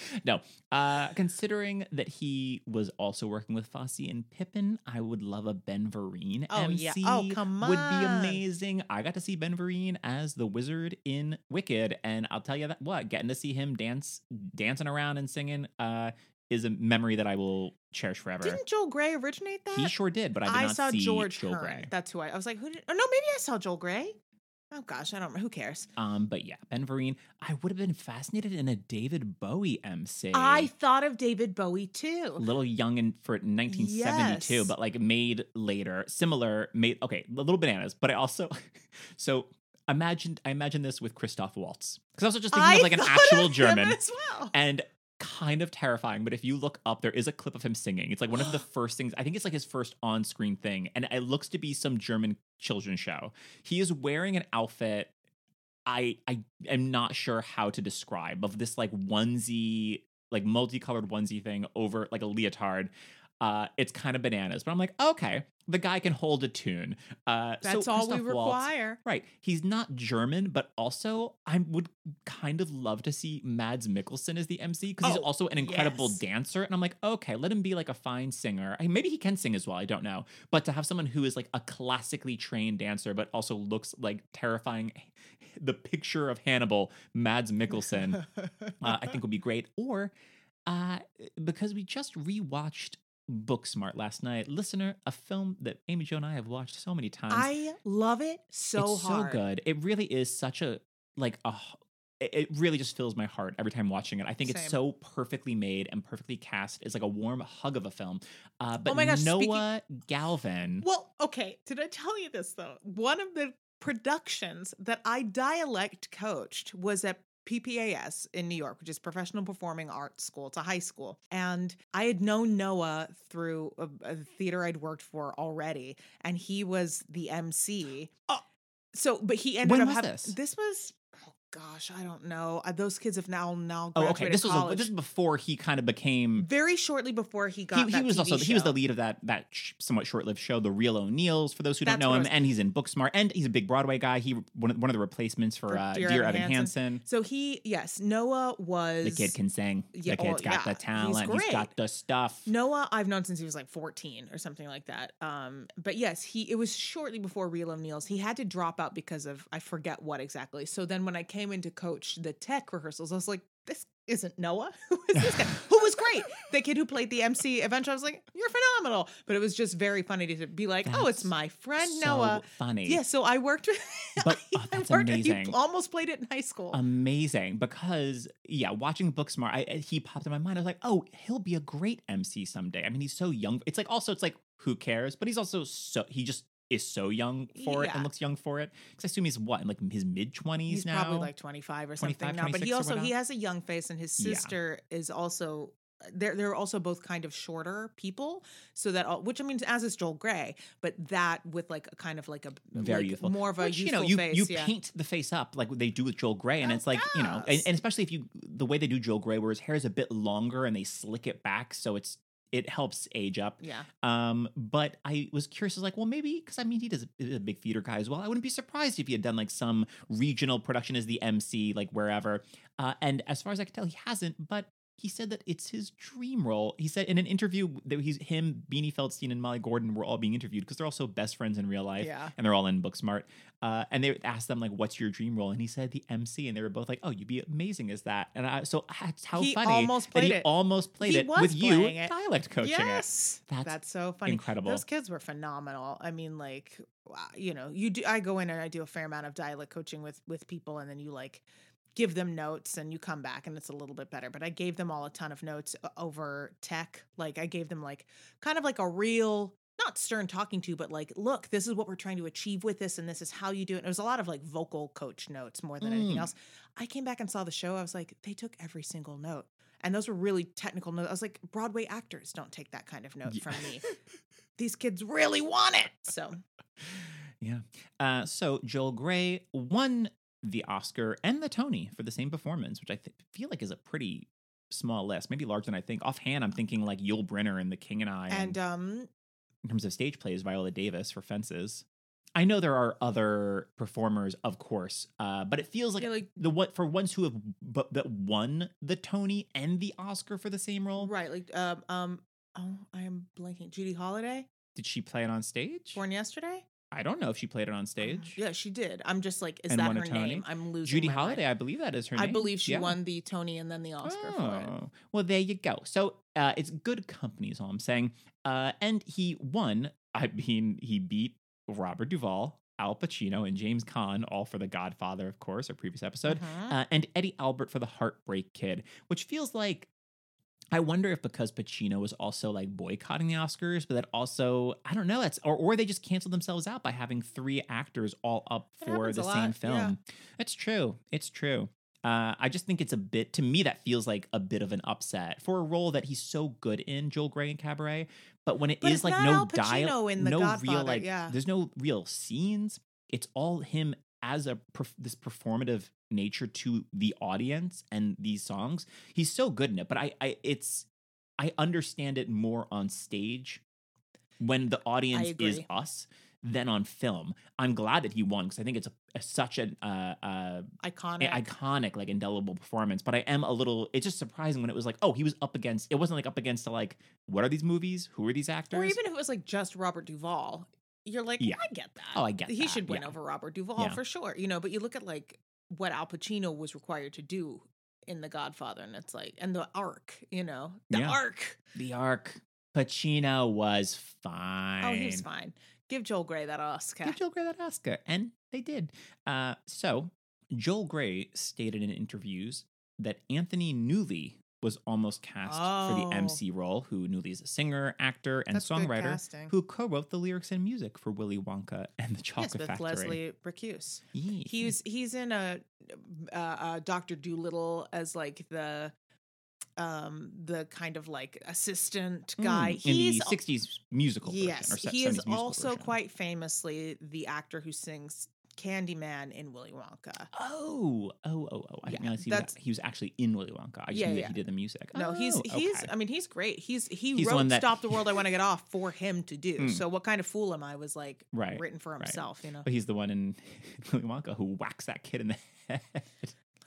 no, uh, considering that he was also working with Fosse and Pippin, I would love a Ben Vereen
Oh,
MC.
yeah. Oh, come on.
Would be amazing. I got to see Ben Vereen as the wizard in Wicked, and I'll tell you that what getting to see him dance, dancing around and singing, uh, is a memory that I will cherish forever.
Didn't Joel Grey originate that?
he sure did, but I did not
saw George
Joel
Hearn.
Grey.
That's who I. I was like, who did? Oh no, maybe I saw Joel Grey. Oh gosh, I don't. remember. Who cares?
Um, but yeah, Ben Vereen. I would have been fascinated in a David Bowie MC.
I thought of David Bowie too.
A little young and for 1972,
Yes.
but like made later, similar, made okay, a little bananas. But I also, so imagined, I imagine this with Christoph Waltz because I was just thinking
I
of like an actual German
well.
and kind of terrifying. But if you look up, there is a clip of him singing. It's like one of the first things. I think it's like his first on-screen thing, and it looks to be some German children's show. He is wearing an outfit. I I am not sure how to describe of this like onesie, like multicolored onesie thing over like a leotard. Uh, it's kind of bananas, but I'm like, okay, the guy can hold a tune. Uh, so
That's all we
Christoph Waltz-
require.
Right. He's not German, but also I would kind of love to see Mads Mikkelsen as the MC because he's
Oh,
also an incredible
yes.
dancer. And I'm like, okay, let him be like a fine singer. I, maybe he can sing as well. I don't know. But to have someone who is like a classically trained dancer, but also looks like terrifying, the picture of Hannibal, Mads Mikkelsen, uh, I think would be great. Or uh, because we just rewatched Booksmart last night, listener, a film that Amy Jo and I have watched so many times
I love it so hard.
it's
hard.
so good. It really is such a like a It really just fills my heart every time watching it. I think it's so perfectly made and perfectly cast. It's like a warm hug of a film. Uh, but
Oh my gosh, speaking-
Noah Galvin.
Well, okay. Did I tell you this though? One of the productions that I dialect coached was at PPAS in New York, which is Professional Performing Arts School. It's a high school. And I had known Noah through a, a theater I'd worked for already, and he was the MC.
Oh.
Uh, so, but he ended
When
up having
this?
this was gosh, I don't know. Those kids have now now
oh, okay. This was a,
college.
this is before he kind of became.
very shortly before he got
He, he was
TV
also he was the lead of that that sh- somewhat short-lived show, The Real O'Neills. For those who don't know him,
was-
and he's in Booksmart, and he's a big Broadway guy. He one of, one of the replacements for,
For
uh,
Dear
Dear,
Evan
Evan Hansen.
So he, yes, Noah was
The kid can sing.
Yeah,
the kid's
oh,
got
yeah,
the
he's
talent. he's got the stuff.
Noah, I've known since he was like 14 or something like that. Um, but yes, he it was shortly before Real O'Neill's. He had to drop out because of I forget what exactly. So then when I came in to coach the tech rehearsals, I was like, this isn't Noah. Who is this guy? Who was great. The kid who played the MC eventually I was like, You're phenomenal. But it was just very funny to be like, Oh, it's my friend
so
Noah.
funny.
Yeah, so I worked with
But, oh,
I
that's
worked-
amazing.
He almost played it in high school.
amazing because yeah watching booksmart I- he popped in my mind i was like oh he'll be a great mc someday i mean he's so young it's like also it's like who cares but he's also so he just is so young for it and looks young for it because i assume he's what in like his mid-20s
He's
now
probably like 25 or something now, but he also he has a young face, and his
Yeah.
sister is also they're they're also both kind of shorter people, so that all, which I mean, as is Joel Grey, but that with like a kind of like a
Very
like
youthful.
more of a
Which, you know, you,
face.
you
yeah.
paint the face up like they do with Joel Grey, and it's like you know, and, and especially if you the way they do Joel Grey, where his hair is a bit longer and they slick it back, so it's it helps age up.
yeah,
Um, but I was curious, I was like, well, maybe because I mean, he does a big theater guy as well. I wouldn't be surprised if he had done like some regional production as the MC, like wherever. Uh, and as far as I can tell, he hasn't. But he said that it's his dream role. He said in an interview that he's him, Beanie Feldstein, and Molly Gordon were all being interviewed because they're also best friends in real life,
yeah.
and they're all in Booksmart. Uh, and they asked them like, "What's your dream role?" And he said the MC, and they were both like, "Oh, you'd be amazing as that." And I, so that's how
He
funny
almost
that he
played it.
almost played
He
it
was
with you
it.
dialect coaching it.
yes,
That's
that's, so funny.
incredible.
Those kids were phenomenal. I mean, like, you know, you do. I go in and I do a fair amount of dialect coaching with with people, and then you like give them notes, and you come back, and it's a little bit better. But I gave them all a ton of notes over tech. Like, I gave them like kind of like a real. Not stern talking to, but like, look, this is what we're trying to achieve with this, and this is how you do it. And it was a lot of like vocal coach notes more than anything
Mm.
else. I came back and saw the show. I was like, they took every single note. And those were really technical notes. I was like, Broadway actors don't take that kind of note
Yeah.
from me. These kids really want it. So
Yeah. Uh, so Joel Grey won the Oscar and the Tony for the same performance, which I th- feel like is a pretty small list, maybe larger than I think. Offhand, I'm thinking like Yul Brynner and The King and I, and,
and um
in terms of stage plays, Viola Davis for Fences. I know there are other performers, of course, uh, but it feels like
yeah, like
the what for ones who have b- that won the Tony and the Oscar for the same role.
right, like um um oh I am blanking. Judy Holliday.
Did she play it on stage?
born yesterday?
I don't know if she played it on stage.
Yeah, she did. I'm just like, is
And
that
won a
her
Tony?
name? I'm losing.
Judy
my mind.
Holliday, I believe that is her name.
I
name.
believe she
Yeah.
won the Tony and then the Oscar for it.
Oh, Well, there you go. So uh, it's good company, is all I'm saying. Uh, and he won. I mean, he beat Robert Duvall, Al Pacino, and James Caan, all for The Godfather, of course, our previous episode,
Mhm.
uh, and Eddie Albert for The Heartbreak Kid, which feels like. I wonder if because Pacino was also like boycotting the Oscars, but that also I don't know. That's or or they just canceled themselves out by having three actors all up for the same
lot,
film.
yeah.
It's true. It's true. Uh, I just think it's a bit to me that feels like a bit of an upset for a role that he's so good in, Joel Grey and Cabaret. But when it is
But it's
like no
Al
dial,
Pacino in The
no real
Godfather,
like,
yeah.
there's no real scenes. It's all him as a this performative nature to the audience and these songs. He's so good in it. But I, I, it's I understand it more on stage when the audience is us than on film. I'm glad that he won because I think it's a, a such an uh, uh,
Iconic.
a- iconic, like indelible performance. But I am a little. It's just surprising when it was like, oh, he was up against. It wasn't like up against a, like, what are these movies? Who are these actors?
or even if it was like just Robert Duvall, you're like,
Yeah.
I get that.
Oh, I get
He
that,
should win
yeah.
over Robert Duvall
Yeah.
for sure. You know, but you look at like what Al Pacino was required to do in The Godfather, and it's like, and the arc, you know, the
Yeah.
arc.
the arc. Pacino was fine.
Oh, he was fine. Give Joel Grey that Oscar.
Give Joel Grey that Oscar, and they did. Uh, so Joel Grey stated in interviews that Anthony Newley was almost cast for the
Oh.
MC role. Who Newley is a singer, actor, and
That's
songwriter who co-wrote the lyrics and music for Willy Wonka and the Chocolate yes,
with
Factory.
Leslie Bricusse.
Yeah.
He's he's in a uh, uh, Doctor Dolittle as like the um the kind of like assistant guy.
Mm, in
he's
the '60s musical version.
yes,
or se-
he is also
version.
quite famously the actor who sings Candyman in Willy Wonka.
Oh, oh, oh, oh! I
Yeah,
didn't realize he was, he was actually in Willy Wonka. I just
Yeah,
knew
yeah.
that he did the music.
No, he's
Oh,
he's.
okay.
I mean, he's great. He's he
He's
wrote
that-
"Stop the World, I Want to Get Off" for him to do.
Mm.
So what kind of fool am I? Was like
Right,
written for
right.
himself. You know,
But he's the one in Willy Wonka who whacks that kid in the head.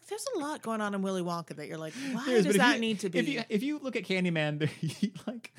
there's a lot going on in Willy Wonka that you're like, why does that
you-
need to be?
If you if you look at Candyman, he like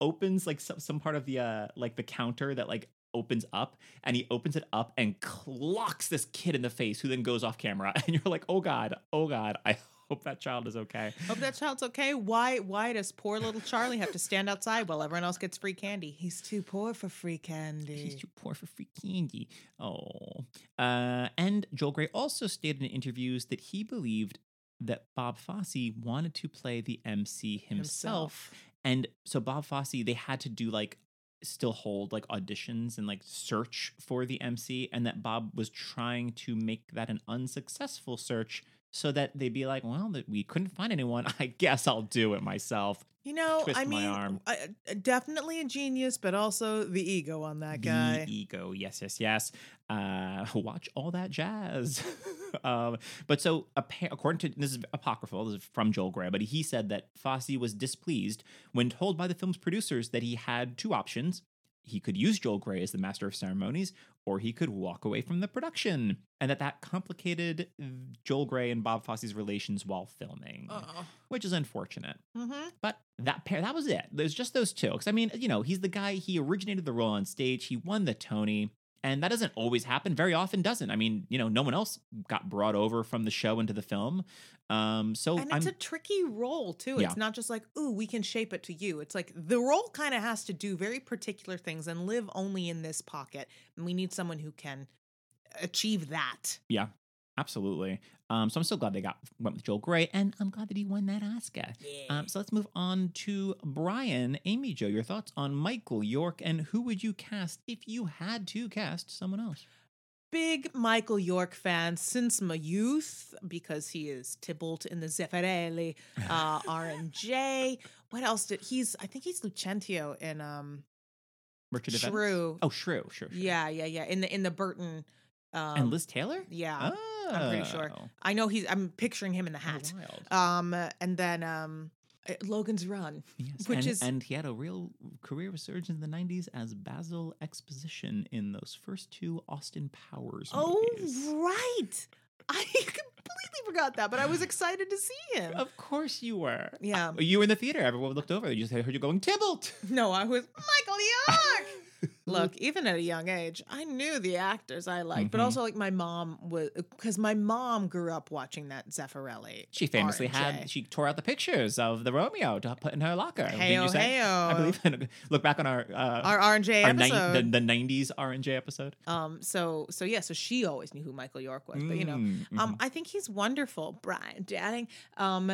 opens like some, some part of the uh like the counter that like opens up and he opens it up and clocks this kid in the face who then goes off camera and you're like oh god oh god i hope that child is okay
Hope that child's okay. Why why does poor little Charlie have to stand outside while everyone else gets free candy? He's too poor for free candy.
He's too poor for free candy. Oh. Uh, and Joel Grey also stated in interviews that he believed that Bob Fosse wanted to play the MC himself. And so Bob Fosse, they had to do like still hold like auditions and like search for the MC, and that Bob was trying to make that an unsuccessful search so that they'd be like, well, that we couldn't find anyone. I guess I'll do it myself.
You know,
Twist
I
my
mean,
arm.
I- I- definitely a genius, but also the ego on that guy.
The ego, yes, yes, yes. Uh, watch all that jazz. um, but so, according to this is apocryphal, this is from Joel Grey, but he said that Fosse was displeased when told by the film's producers that he had two options. He could use Joel Grey as the master of ceremonies, or he could walk away from the production, and that that complicated Joel Grey and Bob Fosse's relations while filming,
Oh.
which is unfortunate.
Mm-hmm.
But that pair, that was it. There's just those two. Because I mean, you know, he's the guy. He originated the role on stage. He won the Tony, and that doesn't always happen. Very often doesn't. I mean, you know, no one else got brought over from the show into the film. Um, so
And
I'm
it's a tricky role too.
Yeah.
It's not just like, ooh, we can shape it to you. It's like the role kind of has to do very particular things and live only in this pocket. And we need someone who can achieve that.
yeah, absolutely. Um, so I'm so glad they got went with Joel Grey, and I'm glad that he won that Oscar. Um, so let's move on to Brian, Amy, Jo. Your thoughts on Michael York, and who would you cast if you had to cast someone else?
Big Michael York fan since my youth because he is Tybalt in the Zeffirelli, uh, R&J. What else did he's? I think he's Lucentio in um
Richard Evans?
Shrew.
Oh, Shrew, sure. sure.
Yeah, yeah, yeah. In the in the Burton. Um,
and Liz Taylor.
Yeah, I'm pretty sure.
Oh,
I know he's. I'm picturing him in the hat.
wild.
Um, and then um, uh, Logan's Run.
Yes,
which
and,
is-
and he had a real career resurgence in the '90s as Basil Exposition in those first two Austin Powers
Oh, right. I completely forgot that, but I was excited to see him.
Of course you were.
Yeah.
You were in the theater. Everyone looked over. They just heard you going Tybalt.
No, I was Michael York. Look, even at a young age, I knew the actors I liked, but
Mhm.
also like my mom was because my mom grew up watching that Zeffirelli.
She famously
R&J.
had. She tore out the pictures of the Romeo to put in her locker.
Heyo,
say? I believe. Look back on our uh,
our R and J
our
episode.
the, the '90s R and J episode.
um, so so yeah, so she always knew who Michael York was, but you know,
Mm,
Um,
mhm.
I think he's wonderful, Brian Dadding. Um,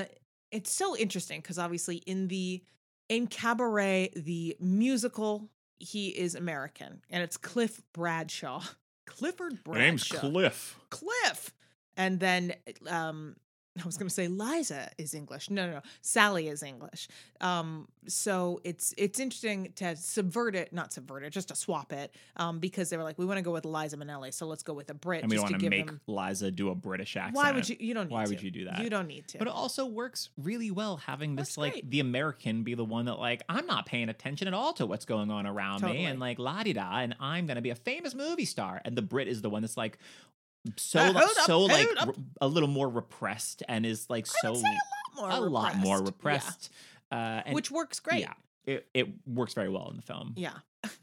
it's so interesting because obviously in the in Cabaret, the musical, he is American, and it's Cliff Bradshaw. Clifford Bradshaw.
My Name's Cliff.
Cliff. And then um I was going to say Liza is English. No, no, no. Sally is English. Um, so it's it's interesting to subvert it, not subvert it, just to swap it, um, because they were like, we want to go with Liza Minnelli, so let's go with a Brit.
And we
to
want to
give
make
him.
Liza do a British accent.
Why would you? You don't. Need
Why
to.
would you do that?
You don't need to.
But it also works really well having this
Works
like
great.
the American be the one that like I'm not paying attention at all to what's going on around me and like la di da and I'm gonna be a famous movie star and the Brit is the one that's like so
Uh,
li-
hold up,
so like re- a little more repressed and is like
I
so
a lot more.
a lot more
repressed.
repressed. Uh, and
which works great.
Yeah, it, it works very well in the film.
Yeah.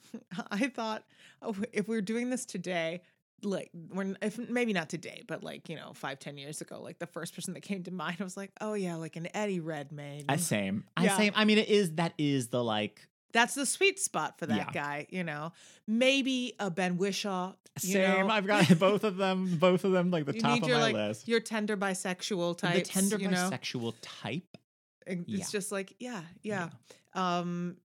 I thought oh, if we are doing this today, like when if maybe not today, but like, you know, five, ten years ago, like the first person that came to mind was like, oh yeah, like an Eddie Redmayne.
I same. I
Yeah.
same. I mean, it is that is the like
That's the sweet spot for that
Yeah.
guy, you know. Maybe a Ben Whishaw.
same.
know.
I've got both of them. Both of them like the
You
top of
your
my
like
list.
your tender bisexual type.
the tender
you know?
bisexual type.
And
Yeah.
It's just like, yeah, yeah. Um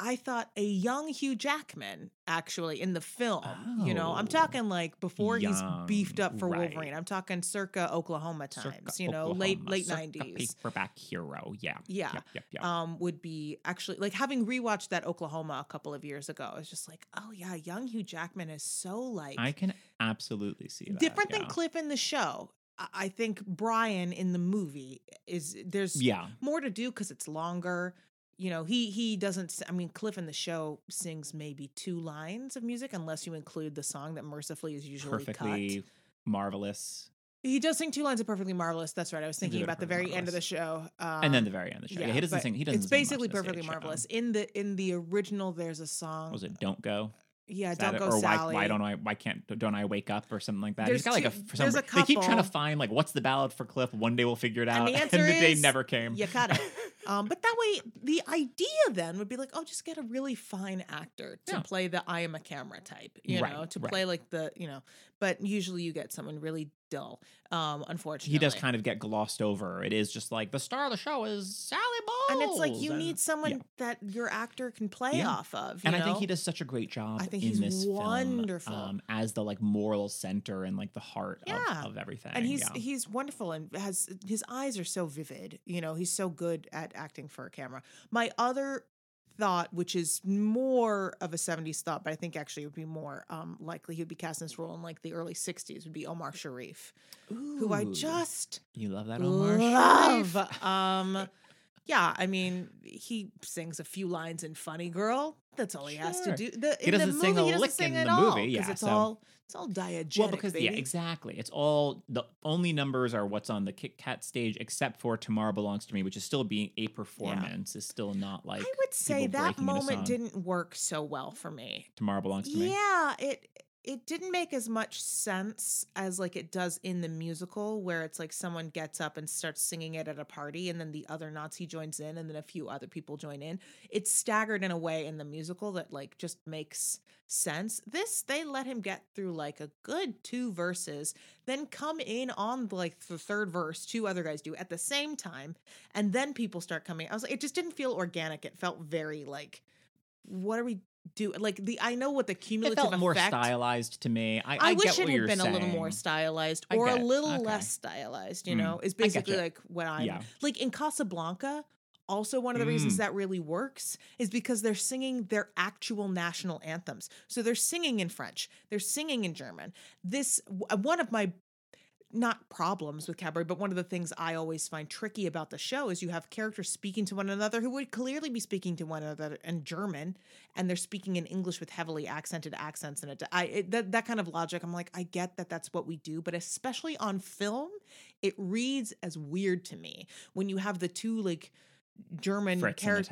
I thought a young Hugh Jackman actually in the film. You know, I'm
Oh.
talking like before he's beefed up for
right.
Wolverine. I'm talking circa Oklahoma times,
Circa
you know, late
Oklahoma,
late
circa
90s.
paperback hero. Yeah.
Yeah.
Yep, yep, yep.
Um, would be actually like having rewatched that Oklahoma a couple of years ago. I was just like, oh yeah, young Hugh Jackman is so like
I can absolutely see that.
different than. Cliff in the show. I, I think Brian in the movie is there's
Yeah.
more to do because it's longer. You know, he he doesn't. i mean, Cliff in the show sings maybe two lines of music, unless you include the song that mercifully is usually
Perfectly
cut.
marvelous.
He does sing two lines of perfectly marvelous. That's right. I was thinking about the very end of the show, um,
and then the very end of the show. Yeah, he doesn't sing. He doesn't.
It's basically perfectly
stage show.
marvelous. In the in the original, there's a song.
Was it "Don't Go"?
Yeah, don't go,
or
Sally.
why? Why don't I? Why can't? Don't I wake up or something like that?
There's
He's got like a. For some,
there's a
they keep trying to find like what's the ballad for Cliff. One day we'll figure it out.
And the answer
the day
is
never came.
You got it. Um, but that way, the idea then would be like, oh, just get a really fine actor to
Yeah.
play the I am a camera type, you
Right,
know, to
right.
play like the, you know, but usually you get someone really dull, um, unfortunately.
he does kind of get glossed over. It is just like the star of the show is Sally
and it's like you
and-
need someone
yeah.
that your actor can play
Yeah.
off of.
and
you
I think he does such a great job
I think
in
he's
this
wonderful.
film um, as the like moral center and like the heart
Yeah.
of, of everything.
and he's he's wonderful and has his eyes are so vivid you know he's so good at acting for a camera my other thought which is more of a 70s thought but i think actually it would be more um, likely he would be cast in this role in like the early 60s would be omar sharif who i just
you love that Omar
love
Sharif?
um yeah i mean he sings a few lines in funny girl that's all he has to do the,
He
in the
doesn't sing
movie,
a
he doesn't
lick
sing
in
at
the
all,
movie, yeah,
it's
so-
all it's all diegetic
Well, because yeah, exactly. It's all the only numbers are what's on the Kit Kat stage, except for "Tomorrow Belongs to Me," which is still being a performance. Is still not like
I would say that moment didn't work so well for me.
"Tomorrow Belongs to Me."
Yeah, it it didn't make as much sense as like it does in the musical where it's like someone gets up and starts singing it at a party and then the other Nazi joins in and then a few other people join in. It's staggered in a way in the musical that like just makes sense. This they let him get through like a good two verses, then come in on like the third verse, two other guys do at the same time, and then people start coming. I was like, it just didn't feel organic. It felt very like, what are we do? Like the I know what the
It
cumulative
felt more
effect.
stylized to me. I,
I,
I
wish
get
it had been a little more stylized or a little
okay.
less stylized, you
Mm,
know, is basically like what I'm
Yeah.
like in Casablanca. Also, one of the reasons
Mm.
that really works is because they're singing their actual national anthems. So they're singing in French, they're singing in German. This, one of my not problems with cabaret, but one of the things I always find tricky about the show is you have characters speaking to one another who would clearly be speaking to one another in German, and they're speaking in English with heavily accented accents in it. I it, that that kind of logic. I'm like, I get that that's what we do, but especially on film, it reads as weird to me when you have the two like German characters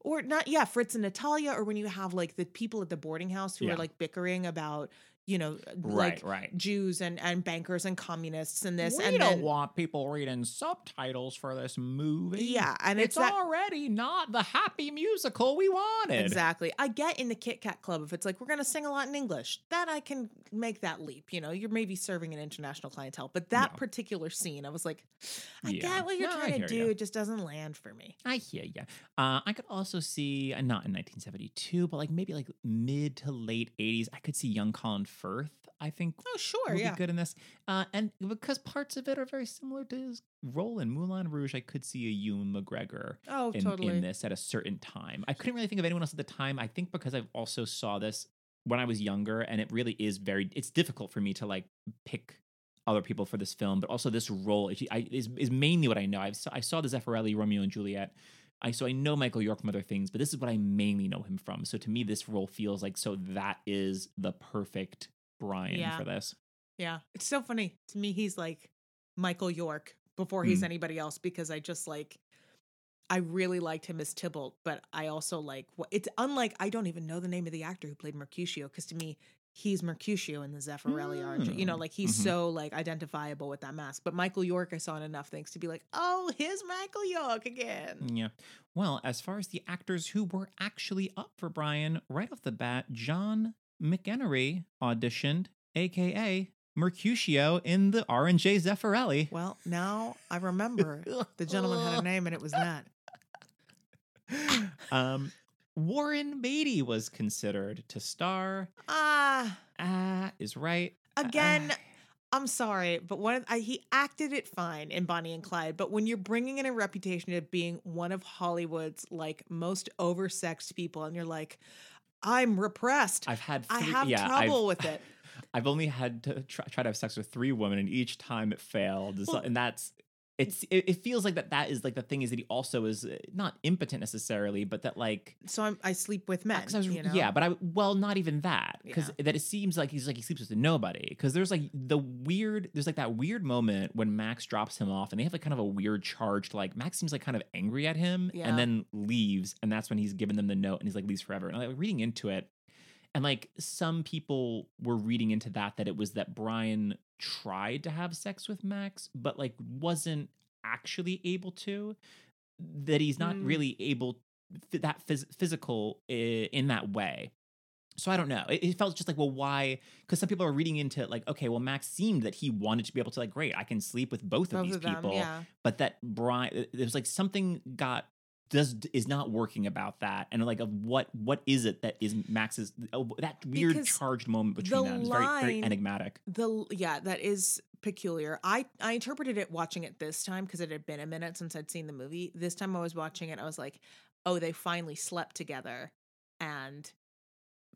or not yeah fritz and natalia or when you have like the people at the boarding house who
Yeah.
are like bickering about you know
Right,
like
right.
jews and and bankers and communists and this
we
and
don't
then
want people reading subtitles for this movie.
yeah and
it's,
it's, that
already not the happy musical we wanted.
exactly i get in the kit kat club if it's like we're gonna sing a lot in english that i can make that leap you know you're maybe serving an international clientele but that
Yeah.
particular scene i was like i
Yeah.
get what you're
No,
trying to do
ya.
it just doesn't land for me
I hear you. Uh, I could also see, uh, not in 1972, but like maybe like mid to late 80s, I could see young Colin Firth, I think,
oh sure
would
yeah
be good in this. Uh, and because parts of it are very similar to his role in Moulin Rouge, I could see a Ewan McGregor
oh
in,
totally
in this at a certain time. I couldn't really think of anyone else at the time. I think because I've also saw this when I was younger, and it really is very. It's difficult for me to like pick other people for this film, but also this role is, I, is, is mainly what I know. I saw, I saw the Zeffirelli Romeo and Juliet. I so I know Michael York from other things, but this is what I mainly know him from. So to me, this role feels like so that is the perfect Brian
Yeah.
for this.
Yeah. It's so funny. To me, he's like Michael York before he's
Mm.
anybody else because I just like I really liked him as Tybalt, but I also like what it's unlike I don't even know the name of the actor who played Mercutio because to me he's Mercutio in the Zeffirelli R&J. You know,
Mm.
like he's
Mhm.
so like identifiable with that mask. But Michael York I saw in enough things to be like, "Oh, here's Michael York again."
Yeah. Well, as far as the actors who were actually up for Brian, right off the bat, John McEnery auditioned, aka Mercutio in the R&J Zeffirelli.
Well, now I remember the gentleman had a name and it was that.
um, Warren Beatty was considered to star.
Ah,
Ah, is right.
again,
Ah.
I'm sorry, but one of, I, he acted it fine in Bonnie and Clyde. But when you're bringing in a reputation of being one of Hollywood's like most oversexed people, and you're like, I'm repressed.
I've had.
I have
yeah,
trouble
I've-
with it.
I've only had to try, try to have sex with three women, and each time it failed. So-
Well-
and that's it's. It, it feels like that. That is like the thing is that he also is uh, not impotent necessarily, but that like
So I'm, I sleep with men.
was,
you know?
yeah, but I well not even that because
Yeah.
that it seems like he's like he sleeps with nobody because there's like the weird there's like that weird moment when Max drops him off and they have like kind of a weird charge to like Max seems like kind of angry at him
Yeah.
and then leaves and that's when he's given them the note and he's like leaves forever and like reading into it and like some people were reading into that that it was that Brian tried to have sex with Max but like wasn't actually able to that he's not
Mm.
really able that phys- physical in that way so I don't know. It, it felt just like, well, why? Because some people are reading into it like, okay, well, Max seemed that he wanted to be able to like, great, I can sleep with both, of these
of them.
people,
Yeah.
but that Brian, it like something got does is not working about that. And like of what what is it that is max's oh, that weird
Because
charged moment between
the
them is very very enigmatic.
the yeah that is peculiar. I i interpreted it watching it this time because it had been a minute since i'd seen the movie. This time i was watching it i was like oh they finally slept together and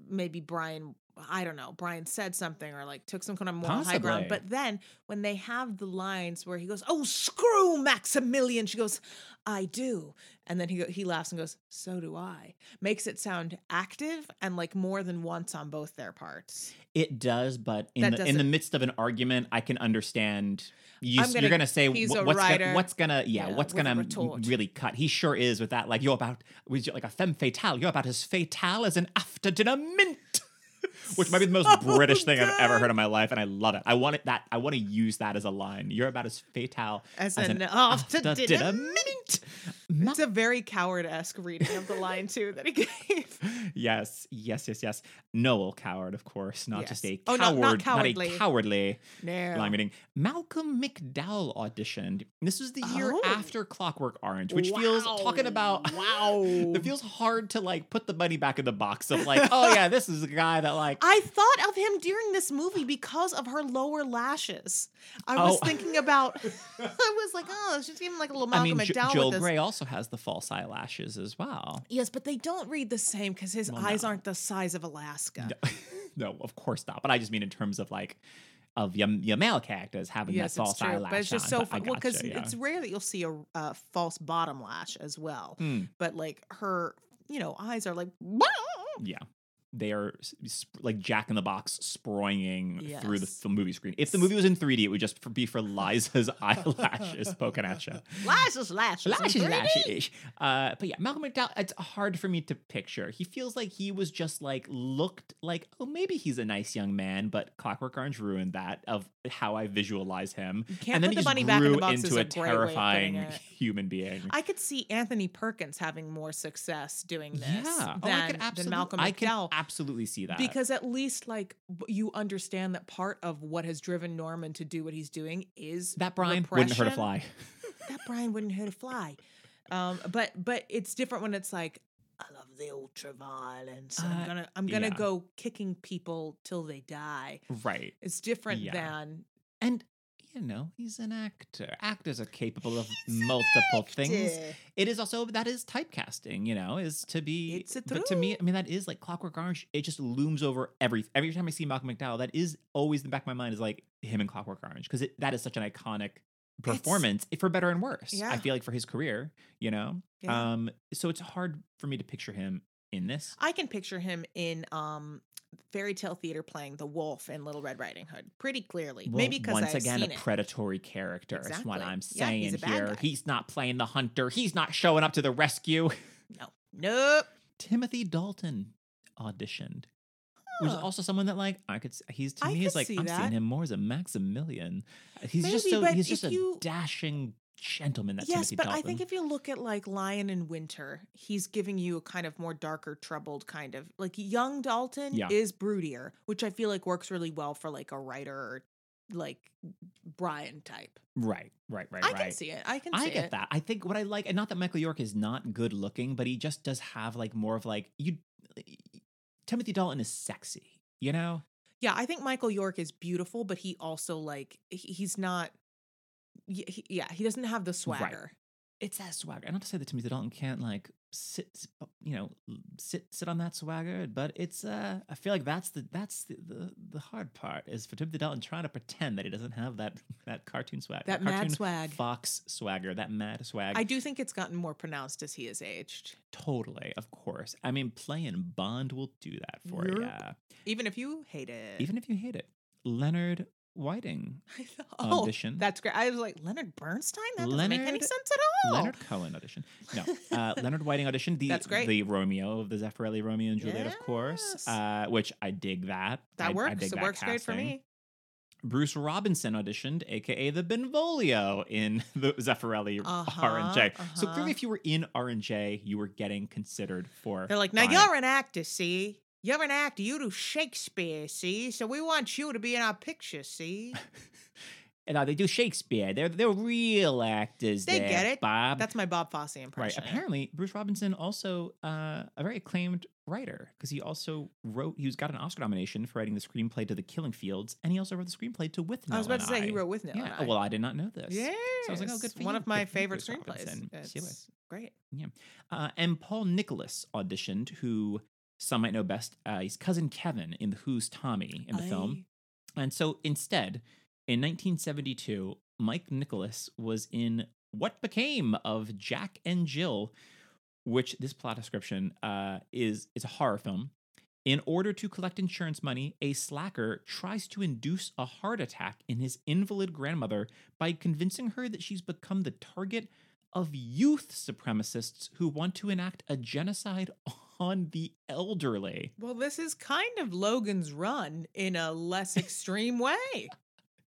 maybe brian i don't know brian said something or like took some kind of moral high ground but then when they have the lines where he goes oh screw maximilian she goes i do and then he he laughs and goes so do i makes it sound active and like more than once on both their parts.
It does but in
That
the, in the midst of an argument i can understand you, you're
gonna-
gonna say
he's
wh-
a
what's gonna, what's gonna yeah,
Yeah,
what's gonna really cut? He sure is with that like you're about was like a femme fatale you're about as fatale as an after dinner mint which might be the most british thing i've ever heard in my life and i love it i want it that i want to use that as a line you're about as fatal
as,
as
an,
an
after
after
dinner mint. It's a very coward esque reading of the line too that he gave.
yes yes yes yes noel coward of course not just
Yes.
a
Oh,
coward
not- not
a
cowardly.
cowardly
No.
line reading. Malcolm McDowell auditioned. This was the year
Oh.
after Clockwork Orange, which feels talking about
wow.
it feels hard to like put the money back in the box of like, oh yeah, this is a guy that like
I thought of him during this movie because of her lower lashes. I was
Oh.
thinking about. I was like, oh, she's even like a little
I
Malcolm
mean, Jo- Joel. Grey also has the false eyelashes as well.
Yes, but they don't read the same because his
Well,
eyes
no.
aren't the size of Alaska.
No, no, of course not. But I just mean in terms of like of your, your male characters having
Yes,
that false
it's true,
eyelash
but it's just
on,
so
I
fun. Well, because
yeah.
it's rare that you'll see a uh, false bottom lash as well.
Hmm.
But like her, you know, eyes are like.
Yeah. They are sp- like Jack in the Box sproying through the, the movie screen. If the movie was in 3D, it would just be for Liza's eyelashes poking at you.
Lashes, lashes,
Lashes, lashes. Uh, but yeah, Malcolm McDowell, it's hard for me to picture. He feels like he was just like, looked like, oh, maybe he's a nice young man, but Clockwork Orange ruined that of how I visualize him.
can't
and then
put
he
the
just
money back in
grew
the box
into
a
a
great way of putting
terrifying human being.
I could see Anthony Perkins having more success doing this
yeah,
than,
oh, I could
than Malcolm
I can absolutely see that.
because at least like you understand that part of what has driven Norman to do what he's doing is
that Brian wouldn't hurt a fly.
That Brian wouldn't hurt a fly. Um, but but it's different when it's like I love the ultra violence.
Uh,
I'm gonna I'm gonna
yeah.
go kicking people till they die.
Right.
It's different
Yeah.
than
And you know, he's an actor. Actors are capable of multiple things. It is also that is typecasting, you know, is to be
It's a
but to me. I mean that is like Clockwork Orange. It just looms over every every time I see Malcolm McDowell, that is always in the back of my mind is like him in Clockwork Orange because that is such an iconic performance for better and worse. I feel like for his career, you know.
Yeah.
Um so it's hard for me to picture him in this.
I can picture him in um fairy tale theater playing the wolf in Little Red Riding Hood pretty clearly.
Well,
Maybe because
once
I've
again
seen
a
it.
predatory character is what I'm
Yeah,
saying
he's
here.
guy.
He's not playing the hunter. He's not showing up to the rescue.
No, nope.
Timothy Dalton auditioned. Which is also someone that like I could s- he's to
I
me
could
is like
see
I'm
that.
seeing him more as a Maximilian. He's just
Maybe,
so
but
he's just
if
a
you-
dashing gentleman that
yes,
Timothy
but
Dalton.
I think if you look at like Lion in Winter, he's giving you a kind of more darker, troubled kind of like young Dalton
Yeah.
is broodier, which I feel like works really well for like a writer or like Brian type.
right, right, right,
I
right.
can see it. I can
I
see
get
it.
that. I think what I like, and not that Michael York is not good looking, but he just does have like more of like you. Timothy Dalton is sexy, you know.
Yeah, I think Michael York is beautiful, but he also like he's not. he- Yeah, he doesn't have the swagger.
It's that swagger. I don't to say that Timothy Dalton can't like sit, you know, sit sit on that swagger, but it's. uh I feel like that's the that's the the, the hard part is for Timothy Dalton trying to pretend that he doesn't have that that cartoon swag,
That mad
cartoon
swag.
Fox swagger, that mad swag.
I do think it's gotten more pronounced as he has aged.
totally, of course. I mean, playing Bond will do that for you,
Yep. Even if you hate it.
even if you hate it. Leonard Whiting
thought, oh,
audition.
That's great. I was like, Leonard Bernstein? That doesn't make any
Leonard-
sense at all.
Leonard Cohen audition. No, uh, Leonard Whiting audition. The,
That's great.
The Romeo of the Zeffirelli Romeo and Juliet, of course. Uh, which I dig that.
That
I, I
works.
dig
it
that
works great for me.
Bruce Robinson auditioned, aka the Benvolio in the Zeffirelli
Uh-huh,
R&J. So
uh-huh.
clearly, if you were in R&J, you were getting considered for.
They're like, now
Brian.
you're an actor, see? You're an actor. You do Shakespeare, see? So we want you to be in our picture, see?
No, they do Shakespeare. They're they're real actors.
They
there,
get it.
Bob.
That's my Bob Fosse impression. right.
Apparently, Bruce Robinson also uh, a very acclaimed writer because he also wrote. He's got an Oscar nomination for writing the screenplay to The Killing Fields, and he also wrote the screenplay to With No
I was about to
and
say he wrote with no.
Yeah.
and
Oh,
I.
well, I did not know this.
Yeah, So
I was like, oh, good for
One
you.
of my
Good
favorite screenplays.
Robinson.
It's
Yes.
great.
Uh, and Paul Nicholas auditioned, who some might know best. Uh, he's cousin Kevin in The Who's Tommy in the film. And so instead, in 1972, Mike Nicholas was in what became of Jack and Jill, which this plot description uh, is is a horror film. In order to collect insurance money, a slacker tries to induce a heart attack in his invalid grandmother by convincing her that she's become the target of youth supremacists who want to enact a genocide on the elderly.
Well, this is kind of Logan's Run in a less extreme way,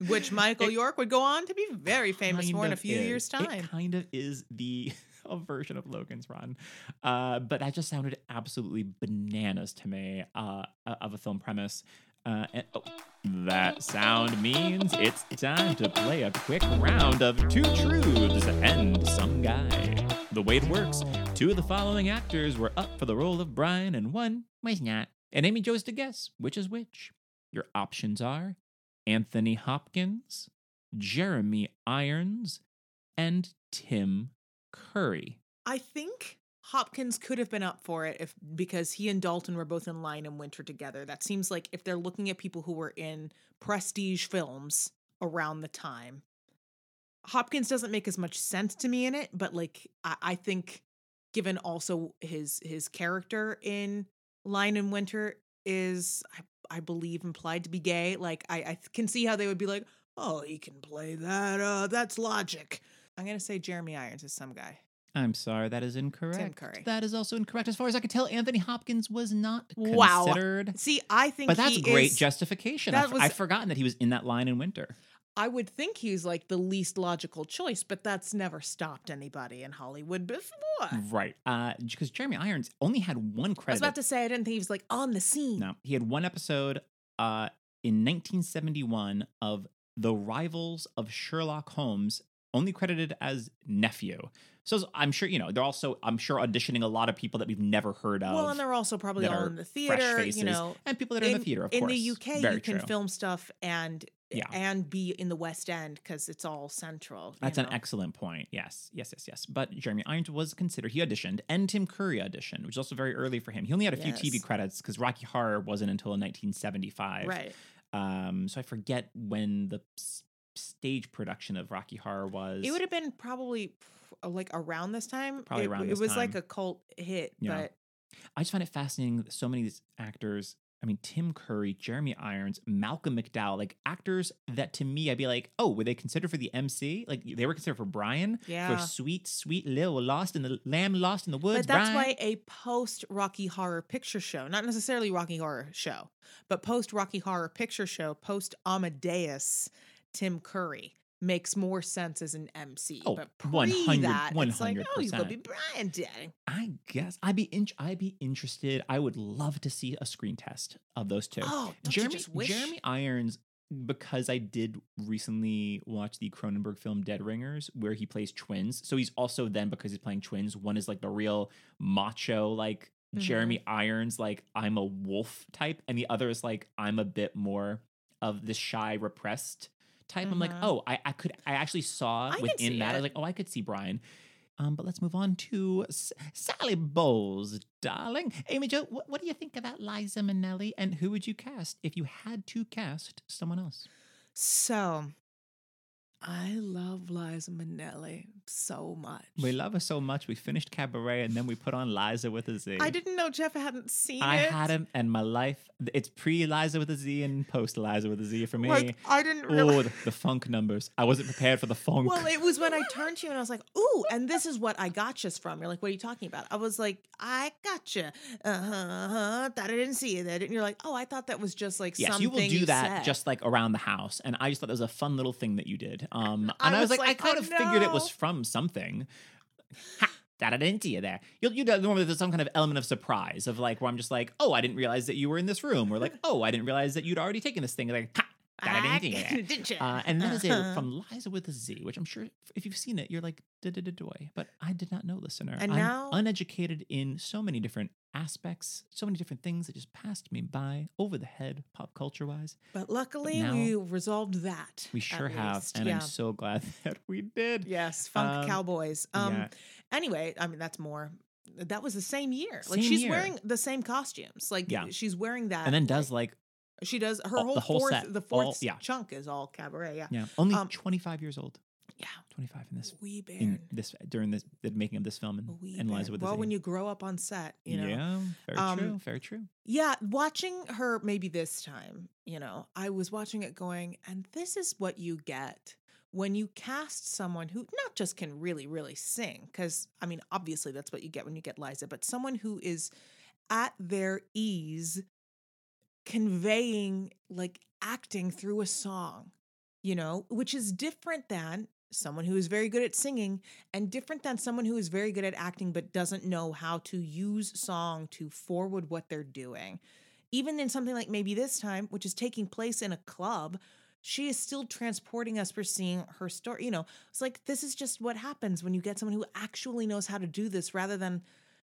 which Michael
It
York would go on to be very famous for in a few
is.
years' time.
It kind of is the a version of Logan's Run, uh, but that just sounded absolutely bananas to me uh, of a film premise. Uh, and, oh, that sound means it's time to play a quick round of two truths and some guy. The way it works, two of the following actors were up for the role of Brian, and one was not. And Amy chose to guess which is which. Your options are Anthony Hopkins, Jeremy Irons, and Tim Curry.
I think Hopkins could have been up for it if because he and Dalton were both in Lion in Winter together. That seems like if they're looking at people who were in prestige films around the time. Hopkins doesn't make as much sense to me in it, but like I, I think given also his his character in Lion in Winter is I, I believe implied to be gay. Like I, I can see how they would be like, oh, he can play that. Uh, that's logic. I'm gonna say Jeremy Irons is some guy.
I'm sorry, that is incorrect.
Tim Curry.
That is also incorrect. As far as I can tell, Anthony Hopkins was not considered. Wow.
See, I think
But that's great
is-
justification.
that
I've,
was-
I've forgotten that he was in that Lion in Winter.
I would think he's like the least logical choice, but that's never stopped anybody in Hollywood before.
Right. Uh, because Jeremy Irons only had one credit.
I was about to say I didn't think he was like on the scene.
No, he had one episode uh, in 1971 of The Rivals of Sherlock Holmes, only credited as nephew. So I'm sure you know they're also I'm sure auditioning a lot of people that we've never heard of.
Well, and they're also probably all in the theater, you know.
and people that are in, the theater, of
in
course.
In the UK,
Very
you can film stuff and
Yeah.
and be in the West End because it's all central.
That's an excellent point. Yes, yes, yes, yes. But Jeremy Irons was considered. He auditioned, and Tim Curry auditioned, which is also very early for him. He only had a few TV credits because Rocky Horror wasn't until 1975.
right.
Um, so I forget when the s- stage production of Rocky Horror was.
It would have been probably uh, like around this time.
Probably
it,
around
It was like a cult hit,
Yeah.
but
I just find it fascinating that so many of these actors. I mean, Tim Curry, Jeremy Irons, Malcolm McDowell, like actors that to me, I'd be like, oh, were they considered for the MC? Like they were considered for Brian,
yeah.
for sweet, sweet Lil Lost in the Lamb Lost in the Woods.
But that's
Brian.
why a post Rocky Horror Picture Show, not necessarily Rocky Horror Show, but post Rocky Horror Picture Show, post Amadeus, Tim Curry makes more sense as an MC.
Oh,
but
100
pre that, it's like, oh, he's gonna be Brian Daddy.
I guess I'd be in, I'd be interested. I would love to see a screen test of those two.
Oh, don't
Jeremy
you just wish?
Jeremy Irons, because I did recently watch the Cronenberg film Dead Ringers, where he plays twins. So he's also then because he's playing twins. One is like the real macho, like
Mm-hmm.
Jeremy Irons, like I'm a wolf type, and the other is like I'm a bit more of the shy, repressed type. I'm like,
Mhm.
oh, I, I could, I actually saw
I
within that. I was like, oh, I could see Brian. Um, but let's move on to S- Sally Bowles, darling. Amy Jo, what, what do you think about Liza Minnelli, and who would you cast if you had to cast someone else?
So I love Liza Minnelli so much.
We love her so much. We finished Cabaret, and then we put on Liza with a Z.
I didn't know Jeff hadn't seen
I
it.
I had him, and my life. It's pre Liza with a Z and post Liza with a Z for me.
Like I didn't
oh, the, the funk numbers. I wasn't prepared for the funk.
Well, it was when I turned to you and I was like, "Ooh!" And this is what I got you from. You're like, "What are you talking about?" I was like, "I gotcha." Uh huh. Uh-huh. Thought I didn't see that. And you're like, "Oh, I thought that was just like
Yes,
something
you will do that
said."
just like around the house, and I just thought that was a fun little thing that you did. Um, and I was, like,
like,
I kind
"Oh,
of figured it was from something. Ha, that I didn't see you there. You'll you do normally there's some kind of element of surprise of like where I'm just like, oh, I didn't realize that you were in this room, or like, oh, I didn't realize that you'd already taken this thing. Like, ha,
Ah,
Da-da-ding-ding.
didn't ya?
Uh, and that is it from Liza with a Z, which I'm sure if you've seen it, you're like, "da da da doy. But I did not know, listener.
And
I'm
now-
uneducated in so many different aspects, so many different things that just passed me by over the head, pop culture wise.
But luckily,
now-
we resolved that.
We sure have.
least.
And
yeah.
I'm so glad that we did.
Yes, Funk
Um,
Cowboys. Um
yeah.
anyway, I mean that's more that was the same year. Like
Same
she's
year.
wearing the same costumes. Like
Yeah.
she's wearing that
And then does like,
she does her
all-
whole,
the whole
fourth
set,
the
all-
fourth
yeah.
chunk is all cabaret, yeah.
yeah, only
Um,
25 years old.
Yeah.
25 in this,
Wee bear.
in this, during this, the making of this film and,
Wee
and. Liza with
well, when you grow up on set, you know.
Yeah, very
Um,
true. Very true.
Yeah, watching her maybe this time, you know, I was watching it going, and this is what you get when you cast someone who not just can really, really sing, because I mean, obviously that's what you get when you get Liza, but someone who is at their ease conveying like acting through a song, you know, which is different than someone who is very good at singing and different than someone who is very good at acting but doesn't know how to use song to forward what they're doing. Even in something like maybe this time, which is taking place in a club, she is still transporting us for seeing her story. You know, it's like this is just what happens when you get someone who actually knows how to do this rather than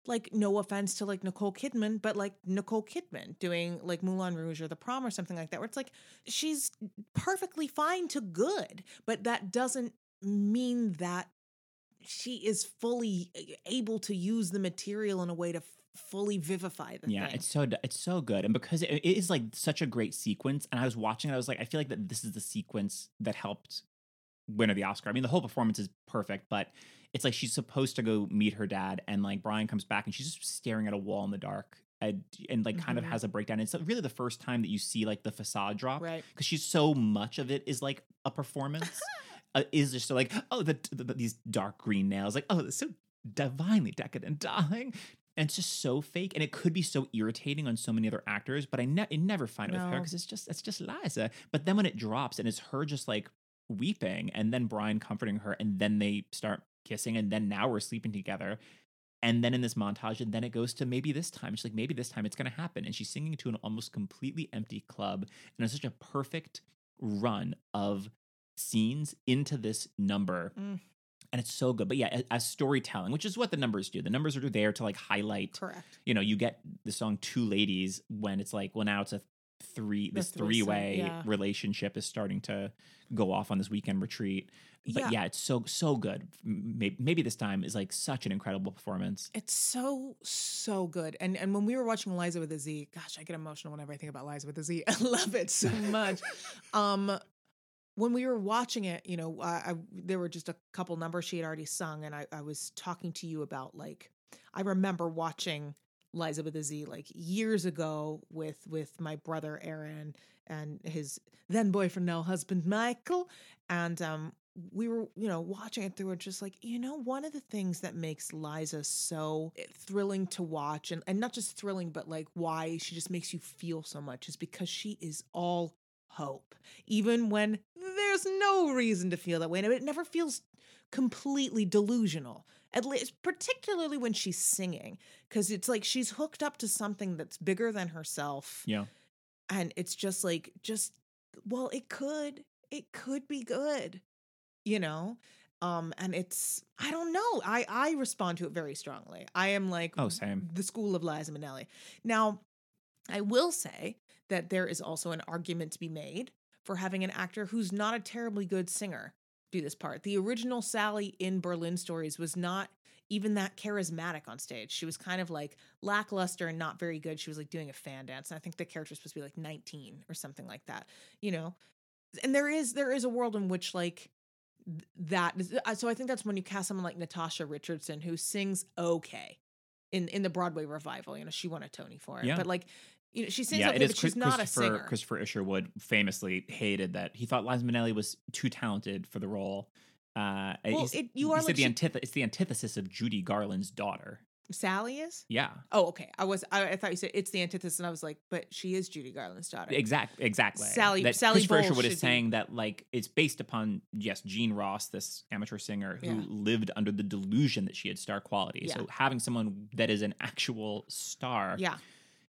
like no offense to like Nicole Kidman, but like Nicole Kidman doing like Moulin Rouge or The Prom or something like that, where it's like she's perfectly fine to good, but that doesn't mean that she is fully able to use the material in a way to f- fully vivify the thing.
Yeah,
thing.
it's so it's so good, and because it, it is like such a great sequence, and I was watching it, I was like, I feel like that this is the sequence that helped win her the Oscar. I mean, the whole performance is perfect, but it's like she's supposed to go meet her dad, and like Brian comes back, and she's just staring at a wall in the dark, and, and like kind of
Mhm.
has a breakdown. It's really the first time that you see like the facade drop,
right.
because she's so much of it is like a performance. uh, is just so like oh the, the, the- these dark green nails like oh it's so divinely decadent darling and it's just so fake and it could be so irritating on so many other actors but i, ne- I never find it with her because it's just it's just liza but then when it drops and it's her just like weeping and then brian comforting her and then they start kissing and then now we're sleeping together. And then in this montage and then it goes to maybe this time. She's like maybe this time it's going to happen. And she's singing to an almost completely empty club and it's such a perfect run of scenes into this number.
Mm.
and it's so good. But yeah as storytelling which is what the numbers do. The numbers are there to like highlight
Correct.
you know you get the song two ladies when it's like well now it's a three
The
this three way
yeah.
relationship is starting to go off on this weekend retreat but
Yeah.
yeah, it's so so good maybe, maybe this time is like such an incredible performance
It's so so good, and and when we were watching Liza with a Z, gosh, I get emotional whenever I think about Liza with a Z. I love it so much. um, when we were watching it, you know, I, I there were just a couple numbers she had already sung, and I I was talking to you about like I remember watching Liza with a Z like years ago with with my brother Aaron and his then boyfriend now husband Michael, and um we were, you know, watching it through and just like, you know, one of the things that makes Liza so eh, thrilling to watch and, and not just thrilling, but like why she just makes you feel so much is because she is all hope. Even when there's no reason to feel that way. And it never feels completely delusional. At least particularly when she's singing. Cause it's like she's hooked up to something that's bigger than herself
yeah.
and it's just like just well it could it could be good you know? Um and it's i don't know i i respond to it very strongly. I am like
oh same.
The school of liza minnelli. Now i will say that there is also an argument to be made for having an actor who's not a terribly good singer this part the original sally in berlin stories was not even that charismatic on stage. She was kind of like lackluster and not very good. She was like doing a fan dance. And I think the character was supposed to be like 19 or something like that, you know? And there is there is a world in which like th- that uh, so I think that's when you cast someone like Natasha Richardson who sings okay in in the Broadway revival. You know, she won a Tony for it.
Yeah.
But like you know, she sings
yeah,
okay,
it is. Chris-
not a
Christopher,
singer.
Christopher Isherwood famously hated that. He thought Liza Minnelli was too talented for the role. Uh,
Well, it- you are like
the
she-
antith- It's the antithesis of Judy Garland's daughter.
Sally is?
Yeah,
Oh, okay. I was I, I thought you said it's the antithesis, and I was like, but she is Judy Garland's daughter.
Exactly. exactly.
Sally-
That
Sally
Christopher
Bowles
Isherwood is
be-
saying that like it's based upon yes, Jean Ross, this amateur singer who
Yeah.
lived under the delusion that she had star quality.
Yeah.
So having someone that is an actual star
Yeah.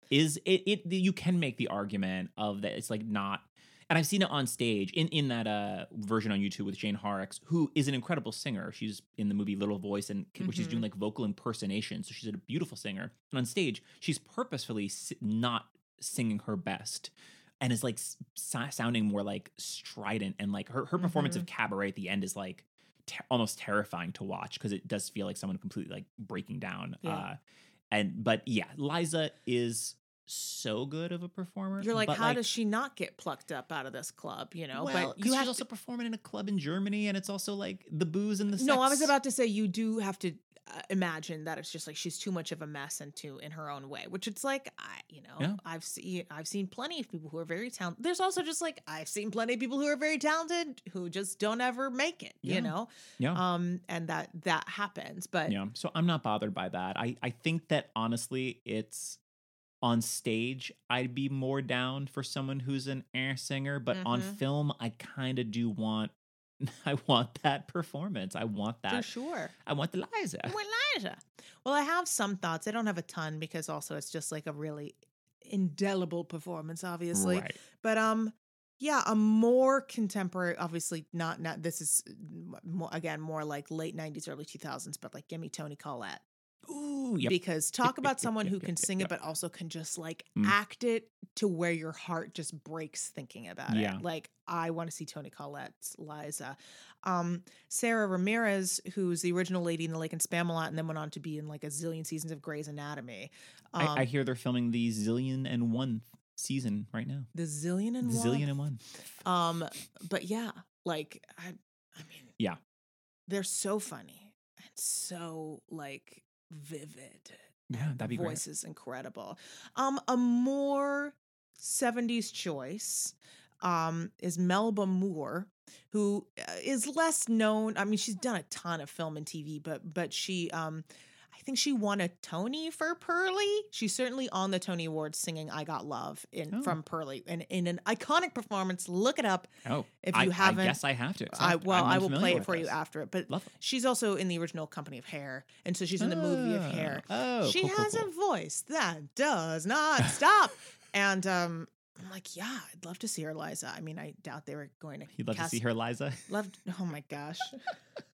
Is it, it you can make the argument of that it's like not and I've seen it on stage in in that uh version on YouTube with Jane Horrocks, who is an incredible singer. She's in the movie Little Voice, and mm-hmm. she's doing like vocal impersonation. So she's a beautiful singer. And on stage, she's purposefully not singing her best and is like sounding more like strident and like her, her performance mm-hmm. of cabaret at the end is like ter- almost terrifying to watch because it does feel like someone completely like breaking down yeah. uh and but yeah liza is so good of a performer.
You're like, how like, does she not get plucked up out of this club? You know,
well, but you she's also performing in a club in Germany, and it's also like the booze and the. Sex.
No, I was about to say you do have to imagine that it's just like she's too much of a mess and too in her own way, which it's like I, you know, yeah. I've seen I've seen plenty of people who are very talented. There's also just like I've seen plenty of people who are very talented who just don't ever make it, yeah. you know.
Yeah.
Um, and that that happens, but
yeah. So I'm not bothered by that. I I think that honestly, it's on stage, I'd be more down for someone who's an air singer, but mm-hmm. on film, I kind of do want. I want that performance. I want that.
For sure.
I want the Liza.
I want Liza. Well, I have some thoughts. I don't have a ton because also it's just like a really indelible performance, obviously. Right. But um, yeah, a more contemporary. Obviously, not not. This is more, again more like late '90s, early 2000s. But like, give me Toni Collette.
Ooh, yep.
Because talk about someone who can sing it, but also can just like mm. act it to where your heart just breaks thinking about yeah. it. Like I want to see Toni Collette's Liza. Um, Sara Ramirez, who's the original lady in the Lake and Spamalot, and then went on to be in like a zillion seasons of Grey's Anatomy.
Um, I, I, hear they're filming the zillion and one season right now.
The zillion and
the
one.
Zillion and one.
Um, but yeah, like I, I mean,
yeah,
they're so funny and so like vivid.
Yeah, that'd be great.
voice
great.
is incredible. Um, a more 70s choice um, is Melba Moore, who uh, less known. I mean, she's done a ton of film and TV, but but she um, think she won a Tony for Purlie. She's certainly on the Tony Awards singing "I Got Love" in oh. from Purlie, and in an iconic performance. Look it up.
Oh,
if you
I,
haven't, I
guess I have to.
I, well, I will play it for this. you after it. But she's also in the original Company of Hair, and so she's in the movie of Hair.
Ah, oh,
she
cool,
has
cool,
cool. a voice that does not stop. and um, I'm like, yeah, I'd love to see her, Liza. I mean, I doubt they were going to.
You'd love
cast,
to see her, Liza.
Loved. Oh my gosh.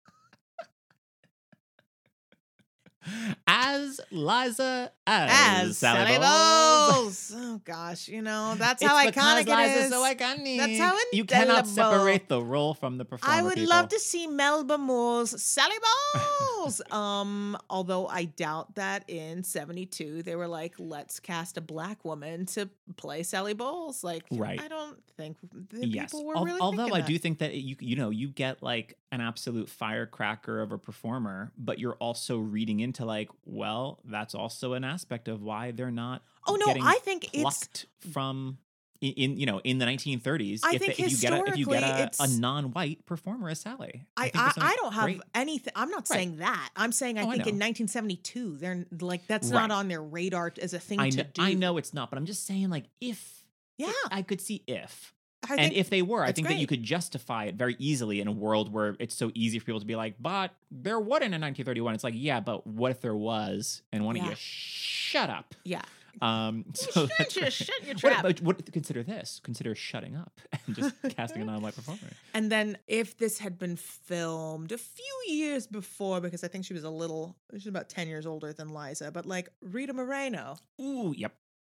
as Liza as, as Sally, Sally
Bowles. Bowles. Oh gosh, you know that's
it's
how iconic
Liza
it is.
So iconic.
That's how indelible.
You cannot separate the role from the performer.
I would
people.
love to see Melba Moore's Sally Bowles. um, although I doubt that in '72 they were like, let's cast a black woman to play Sally Bowles. Like,
right?
I don't think the yes. people were
Al-
really.
Although I
that.
do think that you you know you get like an absolute firecracker of a performer, but you're also reading into like, well, that's also an aspect of why they're not.
Oh no, I think
it's from in, you know in the 1930s.
I
if,
think
if you get a, if you get a, a non-white performer as Sally,
I I, I, I don't have anything. I'm not right. saying that. I'm saying I oh, think I in 1972 they're like that's right. not on their radar as a thing
I
to
know,
do.
I know it's not, but I'm just saying like if
yeah,
I could see if and if they were, I think great. that you could justify it very easily in a world where it's so easy for people to be like, but there wasn't in 1931. It's like, yeah, but what if there was? And why don't yeah. you shut up?
Yeah.
Um, so
shut, your, shut your trap.
What, what, consider this? Consider shutting up and just casting a non-white performer.
And then if this had been filmed a few years before, because I think she was a little, she's about ten years older than Liza, but like Rita Moreno.
Ooh, yep.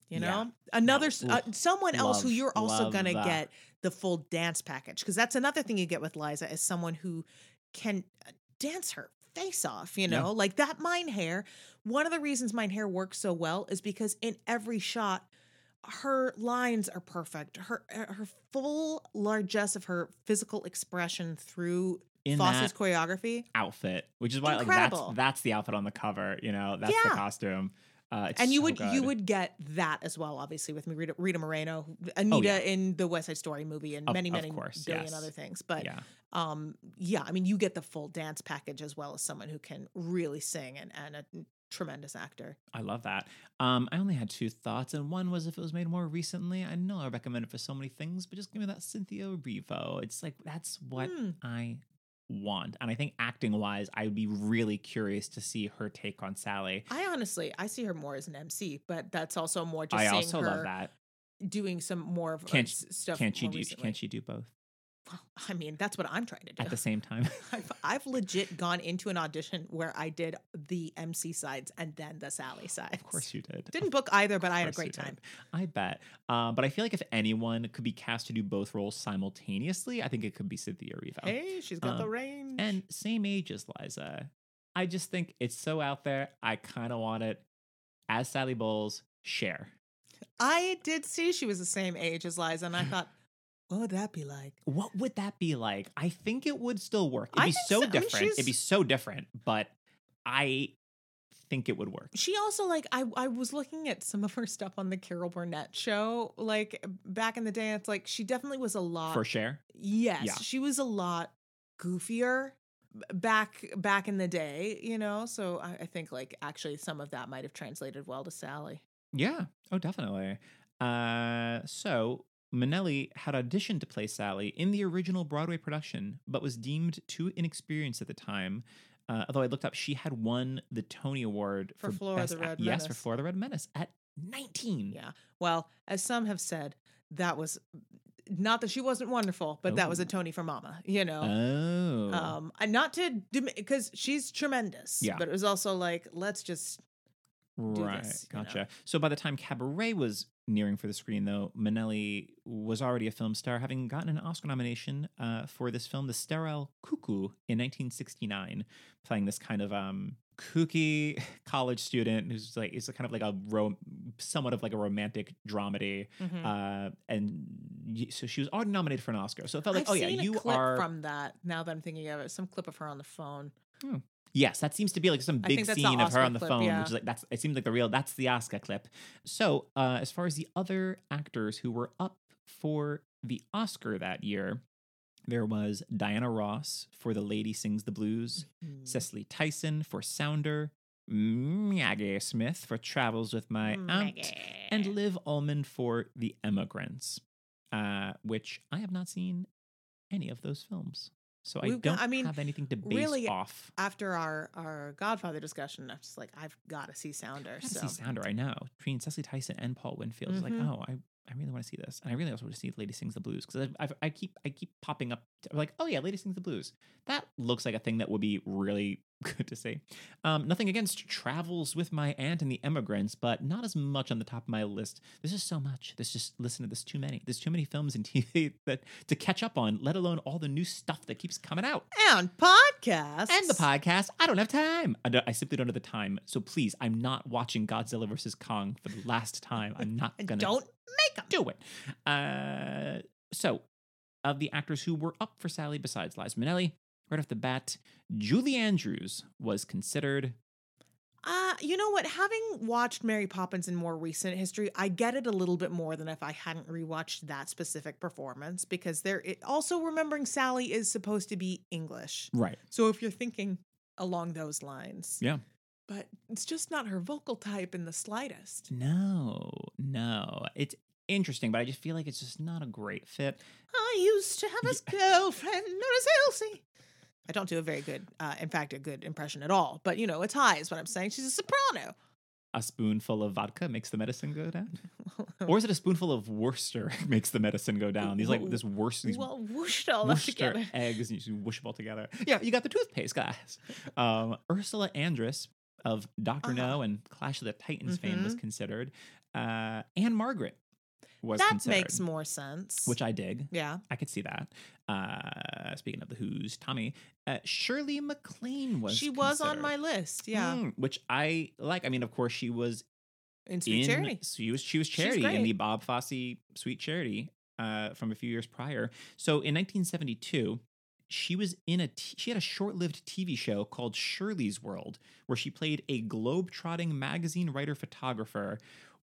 You know, yeah. another no. uh, someone love, else who you're also gonna get the full dance package because that's another thing you get with Liza is someone who can uh, dance her face off. You know, yeah. like that Mein Herr One of the reasons Mein Herr works so well is because in every shot, her lines are perfect. Her uh, her full largesse of her physical expression through in Fosse's choreography
outfit, which is why Incredible. like that's that's the outfit on the cover. You know, that's yeah. the costume. Uh,
and you
so
would
good.
you would get that as well, obviously, with Rita, Rita Moreno, Anita oh, yeah. in the West Side Story movie, and
of,
many many
course,
billion
yes.
other things. But
yeah.
um, yeah, I mean, you get the full dance package as well as someone who can really sing and and a tremendous actor.
I love that. Um, I only had two thoughts, and one was if it was made more recently. I know I recommend it for so many things, but just give me that Cynthia Erivo. It's like that's what mm. I want. And I think acting wise, I would be really curious to see her take on Sally.
I honestly, I see her more as an MC, but that's also more just
I
seeing
also
her
love that.
doing some more of
Can't-
stuff.
Can't she do?
recently.
Can't she do both
I mean, that's what I'm trying to do.
at the same time?
I've, I've legit gone into an audition where I did the MC sides and then the Sally sides.
of course you did.
Didn't book either, but I had a great time.
I bet. Uh, but I feel like if anyone could be cast to do both roles simultaneously, I think it could be Cynthia Erivo.
Hey, she's got the
Um,
range.
And same age as Liza. I just think it's so out there. I kind of want it as Sally Bowles. Share.
I did see she was the same age as Liza, and I thought, what would that be like?
What would that be like? I think it would still work. It'd
I
be so
so. I mean,
different. It'd be so different, but I think it would work.
She also like I I was looking at some of her stuff on the Carol Burnett show like back in the day. It's like she definitely was a lot.
For share.
yes,
Yeah.
she was a lot goofier back back in the day. You know, so I, I think like actually some of that might have translated well to Sally.
Yeah. Oh, definitely. Uh, so Minnelli had auditioned to play Sally in the original Broadway production, but was deemed too inexperienced at the time. Uh, although I looked up, she had won the Tony Award
For Flora
Best
the Red
Yes, for
Menace.
Flora the Red Menace at 19.
Yeah. Well, as some have said, that was not that she wasn't wonderful, but that was a
Oh.
Tony for Mama. You know.
Oh.
um and not to because she's tremendous
Yeah.
but it was also like let's just
right.
this, you know?
gotcha. So by the time Cabaret was nearing for the screen, though, Minnelli was already a film star, having gotten an Oscar nomination uh, for this film, The Sterile Cuckoo, in 1969, playing this kind of um, kooky college student who's like, it's kind of like a ro- somewhat of like a romantic dramedy.
Mhm.
Uh, and so she was already nominated for an Oscar. So it felt like,
I've
oh yeah, you
clip
are.
from that now that i'm thinking of it some clip of her on the phone
Yes, that seems to be like some big
think that's the
scene of her on the
clip,
phone,
yeah.
which is like that's it seems like the real that's the Oscar clip. So, uh, as far as the other actors who were up for the Oscar that year, there was Diana Ross for The Lady Sings the Blues,
Mhm.
Cicely Tyson for Sounder, Maggie Smith for Travels with My Aunt, and
Maggie.
Liv Ullmann for The Emigrants, uh, which I have not seen any of those films. So I
We've got-
don't
I mean,
have anything to base
really,
off.
after our our godfather discussion i'm just like i've got to see sounder
I
so
see Sounder. I know between Cicely Tyson and Paul Winfield.
Mhm.
like, oh, I, I really want to see this, and I really also want to see Lady Sings the Blues because I, I keep I keep popping up like, oh yeah, Lady Sings the Blues. That looks like a thing that would be really good to see. Um, nothing against Travels with My Aunt and the Emigrants, but not as much on the top of my list. There's just so much. There's just listen to this too many. There's too many films and TV that to catch up on. Let alone all the new stuff that keeps coming out
and podcast
and the podcast. I don't have time. I, I simply don't have the time. So please, I'm not watching Godzilla versus Kong for the last time. I'm not gonna
don't make them
do it. Uh, so, of the actors who were up for Sally besides Liza Minnelli, right off the bat, Julie Andrews was considered.
Uh, you know what? Having watched Mary Poppins in more recent history, I get it a little bit more than if I hadn't rewatched that specific performance because there. It, also, remembering Sally is supposed to be English,
Right.
so if you're thinking along those lines,
Yeah.
but it's just not her vocal type in the slightest.
No, no. It's interesting, but I just feel like it's just not a great fit.
I used to have a girlfriend known as Elsie. I don't do a very good, uh, in fact, a good impression at all. But you know, it's high is what I'm saying. She's a soprano.
A spoonful of vodka makes the medicine go down, or is it a spoonful of Worcester makes the medicine go down? These like this Worcester, these
well, whooshed all
Worcester
together.
eggs, and you whoosh them all together. Yeah, you got the toothpaste, guys. Um, Ursula Andress of Doctor
Uh-huh.
No and Clash of the Titans fame was
Mhm.
considered. Uh, Ann-Margret was
That
considered,
makes more sense.
which I dig.
yeah.
I could see that. Uh, speaking of the Who's, Tommy, uh, Shirley MacLaine was.
she was on my list. Yeah.
Mm, which I like. I mean, of course, she was
In Sweet
in
Charity.
she was she was charity in the Bob Fosse Sweet Charity uh, from a few years prior. So in 1972, she was in a t- she had a short-lived TV show called Shirley's World, where she played a globe-trotting magazine writer photographer.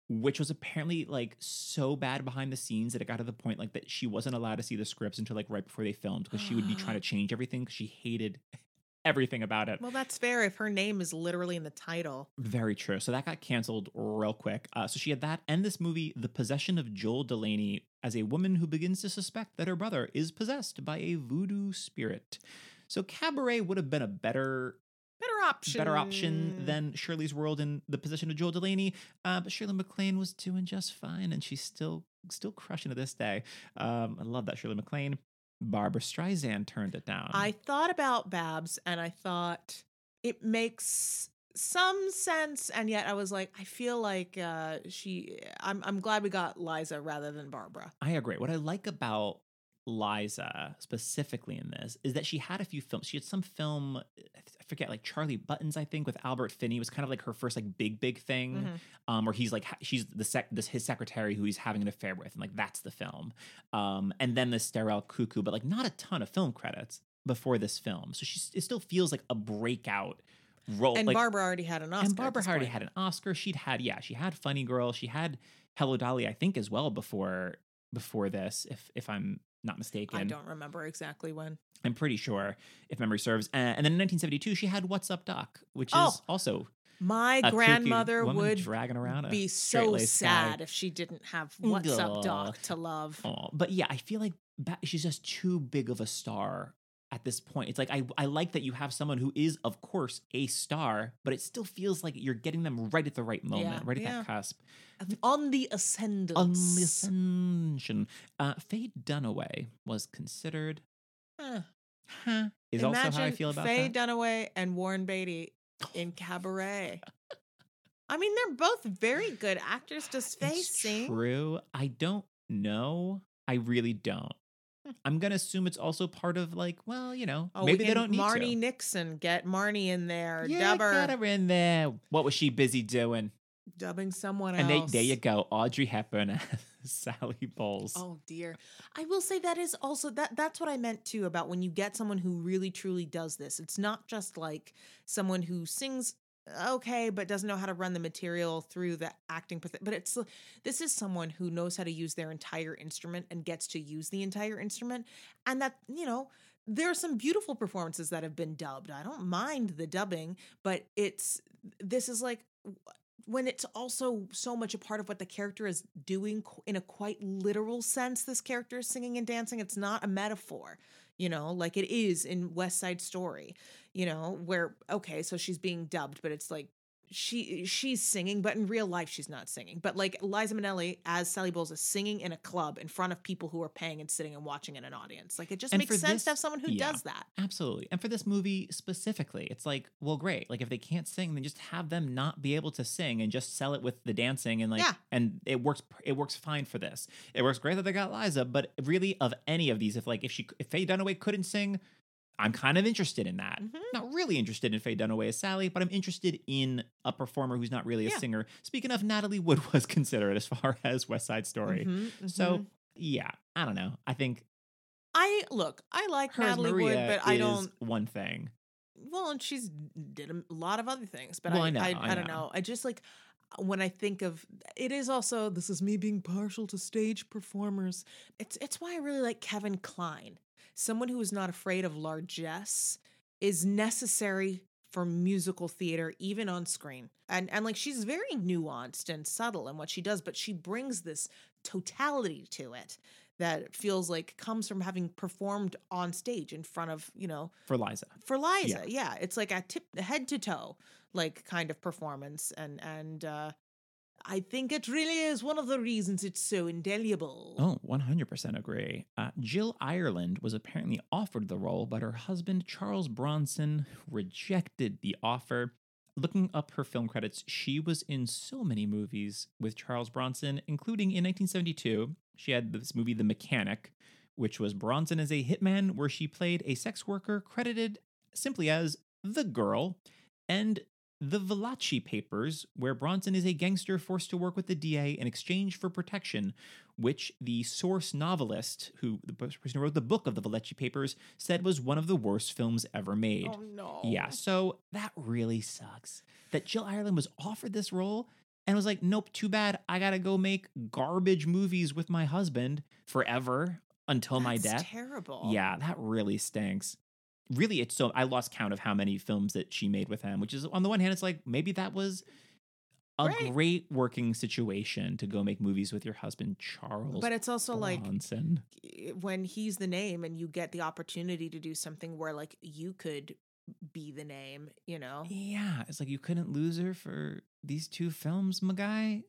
Which was apparently like so bad behind the scenes that it got to the point like that she wasn't allowed to see the scripts until like right before they filmed because she would be trying to change everything because she hated everything about it.
Well, that's fair if her name is literally in the title.
Very true. So that got canceled real quick. Uh, so she had that and this movie, The Possession of Joel Delaney, as a woman who begins to suspect that her brother is possessed by a voodoo spirit. So Cabaret would have been a better
Better option.
better option than Shirley's World and The position of Joel Delaney. Uh, but Shirley MacLaine was doing just fine, and she's still still crushing to this day. Um, I love that Shirley MacLaine. Barbra Streisand turned it down.
I thought about Babs and I thought it makes some sense and yet I was like I feel like uh she I'm I'm glad we got Liza rather than Barbara.
I agree. What I like about Liza specifically in this is that she had a few films. She had some film, I forget, like Charlie Bubbles, I think, with Albert Finney. It was kind of like her first like big big thing,
Mhm.
um, where he's like she's the sec this his secretary who he's having an affair with, and like that's the film. Um, and then the Sterile Cuckoo, but like not a ton of film credits before this film. So she it still feels like a breakout role.
And
like,
Barbara already had an Oscar.
and Barbara already
point.
had an Oscar. She'd had yeah, she had Funny Girl. She had Hello Dolly, I think, as well before before this, if if I'm not mistaken.
I don't remember exactly when.
I'm pretty sure, if memory serves. Uh, and then in 1972, she had What's Up, Doc, which is
Oh,
also
My grandmother would
dragging around
be so
straight-laced guy.
sad if she didn't have What's Up Doc to love.
Aw, but yeah, I feel like she's just too big of a star at this point. It's like I I like that you have someone who is, of course, a star, but it still feels like you're getting them right at the right moment,
Yeah,
right at
yeah.
that cusp.
On the ascendance.
On the ascension. Uh, Faye Dunaway was considered.
Huh.
Huh, is also how I feel about
Faye
that.
Dunaway and Warren Beatty in Cabaret. I mean, they're both very good actors. Does Faye
It's
sing?
true. I don't know. I really don't. I'm gonna assume it's also part of like, well, you know,
Oh,
maybe they don't need
Marni
to.
Nixon. Get Marni in there.
Yeah,
dub her,
get her in there. What was she busy doing?
dubbing someone
And
else.
there you go, Audrey Hepburn Sally Bowles.
Oh dear. I will say that is also that that's what I meant too about when you get someone who really truly does this. It's not just like someone who sings okay but doesn't know how to run the material through the acting but it's this is someone who knows how to use their entire instrument and gets to use the entire instrument and that you know there are some beautiful performances that have been dubbed. I don't mind the dubbing, but it's this is like when it's also so much a part of what the character is doing in a quite literal sense this character is singing and dancing it's not a metaphor you know like it is in west side story you know where okay so she's being dubbed but it's like she she's singing but in real life she's not singing but like liza minnelli as sally bowles is singing in a club in front of people who are paying and sitting and watching in an audience like it just
And
makes sense
this-
to have someone who
yeah.
does that
Absolutely. And for this movie specifically, it's like, well, great. Like if they can't sing, then just have them not be able to sing and just sell it with the dancing and like
Yeah.
and it works it works fine for this. It works great that they got Liza, but really of any of these, if like if she if Faye Dunaway couldn't sing, I'm kind of interested in that.
Mhm.
Not really interested in Faye Dunaway as Sally, but I'm interested in a performer who's not really a
Yeah.
singer. Speaking of, Natalie Wood was considered as far as West Side Story.
Mhm,
So
mhm.
yeah, I don't know. I think
i look i like natalie
Maria
wood but i don't
one thing.
well and she's did a lot of other things but
Well,
I,
I know,
I,
I
I don't
know.
know i just like when i think of it is also this is me being partial to stage performers it's it's why i really like kevin kline someone who is not afraid of largesse is necessary for musical theater even on screen and and like she's very nuanced and subtle in what she does but she brings this totality to it that feels like comes from having performed on stage in front of you know
For Liza.
for Liza. Yeah. it's like a tip head to toe like kind of performance and and uh I think it really is one of the reasons it's so indelible.
Oh, 100% agree. Uh, Jill Ireland was apparently offered the role, but her husband, Charles Bronson, rejected the offer. Looking up her film credits, she was in so many movies with Charles Bronson, including in 1972. She had this movie, The Mechanic, which was Bronson as a hitman, where she played a sex worker credited simply as the girl, and the Valachi Papers, where Bronson is a gangster forced to work with the DA in exchange for protection, which the source novelist, who the person who wrote the book of the Valachi Papers, said was one of the worst films ever made.
Oh no.
Yeah, so that really sucks. That Jill Ireland was offered this role and was like, nope, too bad. I gotta go make garbage movies with my husband forever until my death.
Terrible.
Yeah, that really stinks. Really, it's so I lost count of how many films that she made with him, which is on the one hand, it's like maybe that was a
Great.
great working situation to go make movies with your husband, Charles.
But it's also like
Bronson.
when he's the name and you get the opportunity to do something where like you could be the name, you know.
Yeah, it's like you couldn't lose her for these two films, my guy.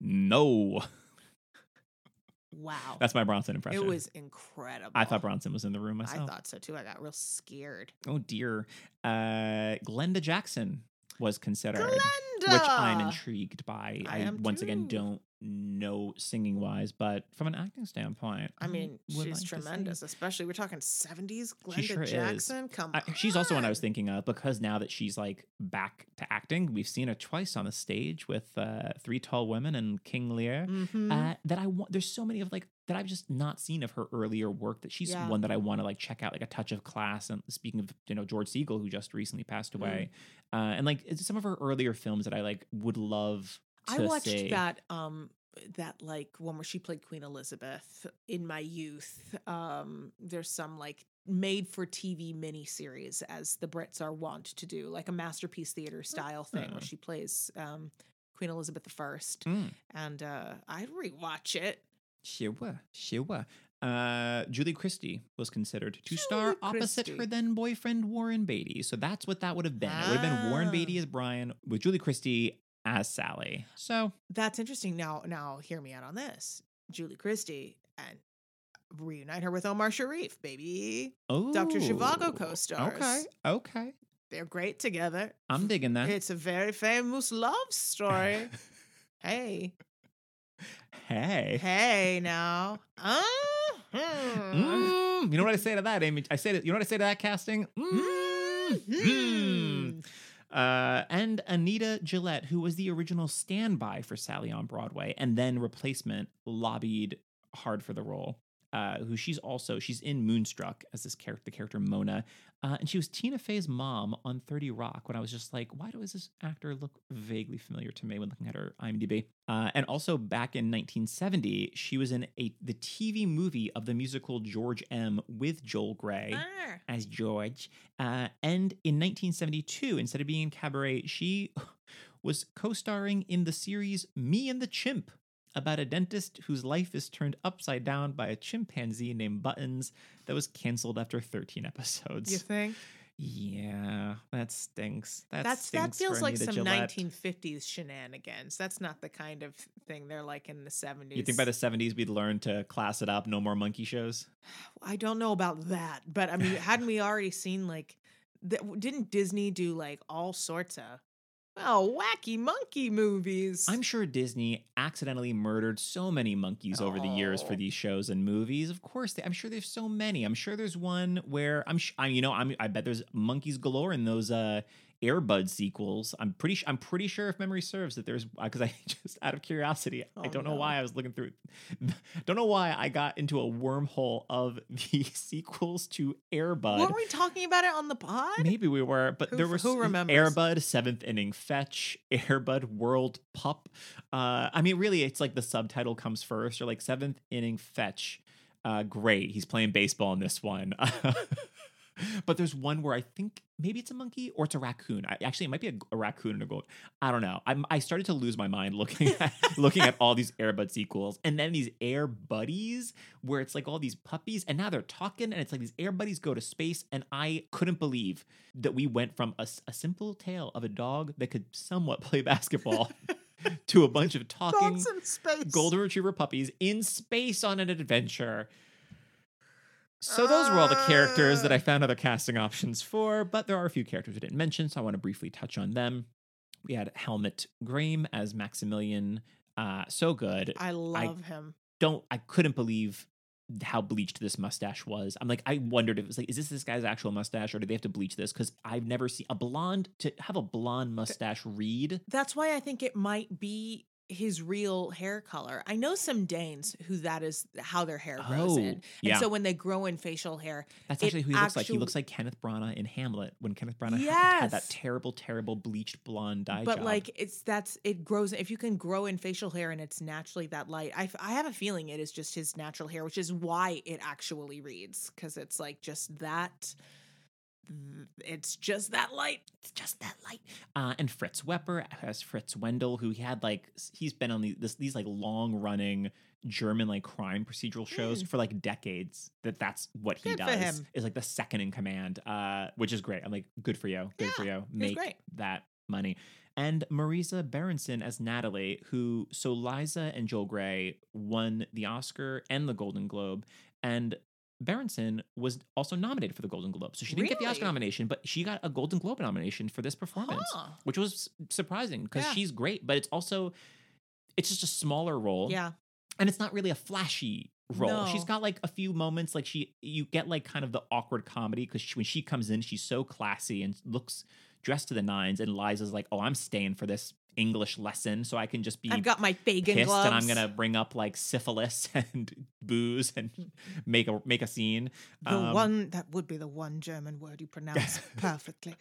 No.
wow.
That's my Bronson impression.
it was incredible.
I thought Bronson was in the room myself.
I thought so too. I got real scared.
Oh dear. Uh, Glenda Jackson was considered,
Glenda,
which I'm intrigued by.
I
I, once again don't know singing wise, but from an acting standpoint,
I mean,
would
she's
like
tremendous, especially we're talking 70s. Glenda
sure is.
Jackson, come
I,
on.
she's also one I was thinking of because now that she's like back to acting, we've seen her twice on the stage with uh, Three Tall Women and King Lear.
Mhm.
Uh, that I want. There's so many of like that I've just not seen of her earlier work. That she's
Yeah.
one that I want to like check out, like a touch of class. And speaking of you know George Segal, who just recently passed
Mm.
away, uh, and like some of her earlier films that I like would love. To
I watched
see.
that um that like one where she played Queen Elizabeth in my youth. Um there's some like made for TV miniseries as the Brits are wont to do, like a masterpiece theater style thing
Oh.
where she plays um Queen Elizabeth I.
Mm,
And uh I'd rewatch it.
sure, sure. Uh, Julie Christie was considered to
Julie
star opposite
Christie.
her then boyfriend Warren Beatty. So that's what that would have been. It would have been Warren
Ah.
Beatty as Brian with Julie Christie as Sally. So
That's interesting. Now now hear me out on this. Julie Christie and reunite her with Omar Sharif, baby.
oh,
Dr. Zhivago co-stars.
Okay, okay.
They're great together.
I'm digging that.
It's a very famous love story. hey,
hey.
hey, now. Uh,
Mm, you know what I say to that, Amy? I say to, you know what I say to that casting? Mm. Uh, and Anita Gillette, who was the original standby for Sally on Broadway, and then replacement, lobbied hard for the role. Uh, who she's also she's in Moonstruck as this character, the character Mona, uh, and she was Tina Fey's mom on Thirty Rock. When I was just like, why does this actor look vaguely familiar to me when looking at her IMDb? Uh, and also back in 1970, she was in a the TV movie of the musical George M with Joel Grey
Ah,
as George. Uh, and in 1972, instead of being in Cabaret, she was co starring in the series Me and the Chimp about a dentist whose life is turned upside down by a chimpanzee named Buttons that was canceled after 13 episodes.
you think?
yeah, that stinks. That
That's that
stinks for
feels like some
Gillette.
1950s shenanigans. That's not the kind of thing they're like in the 70s.
You think by the 70s we'd learn to class it up, no more monkey shows?
I don't know about that, but I mean, hadn't we already seen like, th- didn't Disney do like all sorts of, oh, wacky monkey movies?
I'm sure Disney accidentally murdered so many monkeys over the years for
Oh.
these shows and movies. Of course, they, I'm sure there's so many. I'm sure there's one where I'm, sh- I, you know, I'm, I bet there's monkeys galore in those uh, Airbud sequels. I'm pretty, sh- I'm pretty sure if memory serves that there's because I just out of curiosity, I
Oh,
don't know why I was looking through. Don't know why I got into a wormhole of the sequels to Airbud.
Weren't we talking about it on the pod?
Maybe we were, but
Who-
there was
who remembers?
Airbud, seventh inning fetch, Airbud World Pup. Uh, I mean, really, it's like the subtitle comes first, or like seventh inning fetch. Uh, great, he's playing baseball in this one. But there's one where I think maybe it's a monkey or it's a raccoon. I, actually, it might be a, a raccoon and a goat. I don't know. I'm, I started to lose my mind looking at looking at all these Airbud sequels, and then these Air Buddies, where it's like all these puppies, and now they're talking, and it's like these Air Buddies go to space, and I couldn't believe that we went from a simple tale of a dog that could somewhat play basketball to a bunch of talking
in space.
golden retriever puppies in space on an adventure. So those were all the characters that I found other casting options for, but there are a few characters I didn't mention, so I want to briefly touch on them. We had Helmut Griem as Maximilian. Uh, so good.
I love him.
Don't I couldn't believe how bleached this mustache was. I'm like, I wondered if it was like, is this this guy's actual mustache or do they have to bleach this? Because I've never seen a blonde to have a blonde mustache read.
That's why I think it might be his real hair color. I know some Danes who that is how their hair grows oh, in. And
Oh, yeah.
so when they grow in facial hair,
That's actually who he looks like. He looks like Kenneth Branagh in Hamlet when Kenneth Branagh had, had that terrible, terrible bleached blonde dye
but
job.
like it's that's it grows if you can grow in facial hair and it's naturally that light. I, f- I have a feeling it is just his natural hair, which is why it actually reads because it's like just that. It's just that light.
it's just that light. Uh, and Fritz Wepper as Fritz Wendell, who he had like he's been on the, this, these like long running German like crime procedural shows for like decades. That that's what he
Mm. Good
does. Is like the second in command, uh, which is great. I'm like, good for you, good for you. Make that money. And Marisa Berenson as Natalie, who so Liza and Joel Grey won the Oscar and the Golden Globe, and Berenson was also nominated for the Golden Globe. So she didn't get the Oscar nomination, but she got a Golden Globe nomination for this performance,
Huh.
which was surprising because
Yeah.
she's great, but it's also it's just a smaller role
Yeah.
and it's not really a flashy role. She's got like a few moments, like she you get like kind of the awkward comedy because when she comes in, she's so classy and looks dressed to the nines, and Liza's like, "Oh, I'm staying for this English lesson, so I can just be."
I've got my Fagin
Pissed
gloves.
and I'm gonna bring up like syphilis and booze and make a make a scene.
The
Um,
one that would be the one German word you pronounce perfectly.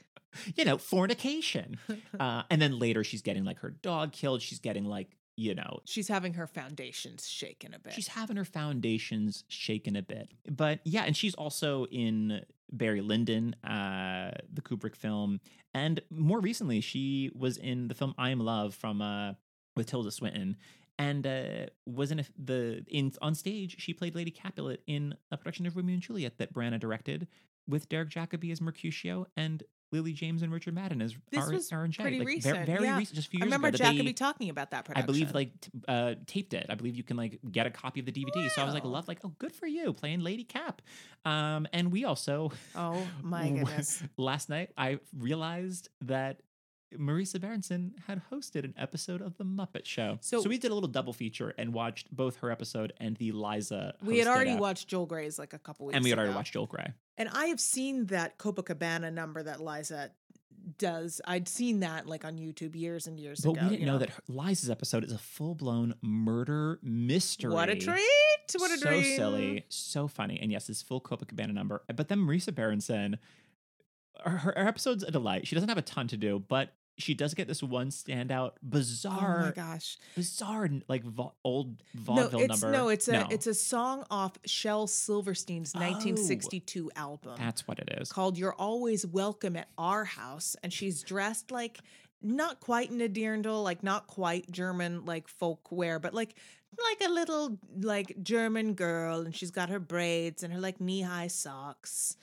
you know, fornication. uh, and then later she's getting like her dog killed. She's getting like you know
She's having her foundations shaken a bit.
She's having her foundations shaken a bit. But yeah, and she's also in Barry Lyndon, uh, the Kubrick film. And more recently, she was in the film I Am Love from uh, with Tilda Swinton. And uh, was in a, the in on stage. She played Lady Capulet in a production of Romeo and Juliet that Branagh directed, with Derek Jacobi as Mercutio and Lily James and Richard Madden as
This
R-
was
R&J.
pretty
like,
recent,
very
yeah.
recent, just a few years I
remember
ago. they-
Jacobi talking about that production.
I believe like t- uh, taped it. I believe you can like get a copy of the DVD. So I was like, love, like, oh, good for you playing Lady Cap. Um, and we also
Oh my goodness.
last night I realized that Marisa Berenson had hosted an episode of The Muppet Show.
So-
we did a little double feature and watched both her episode and the Liza.
We had already
ep-
watched Joel Grey's like a couple weeks ago.
and we had already
ago.
watched Joel Grey.
And I have seen that Copacabana number that Liza does. I'd seen that like on YouTube years and years
But
ago.
But we didn't
you
know, that her, Liza's episode is a full blown murder mystery.
What a treat! What a treat.
so
dream!
silly, so funny, and yes, this full Copacabana number. But then Marisa Berenson, her, her episode's a delight. She doesn't have a ton to do, but she does get this one standout, bizarre.
Oh my gosh!
bizarre like va- old
No, it's
number.
no, it's a it's a song off Shel Silverstein's
Oh.
1962 album
That's what it is.
called "You're Always Welcome at Our House," and she's dressed like not quite in a dirndl, like not quite German like folk wear, but like like a little like German girl, and she's got her braids and her like knee high socks.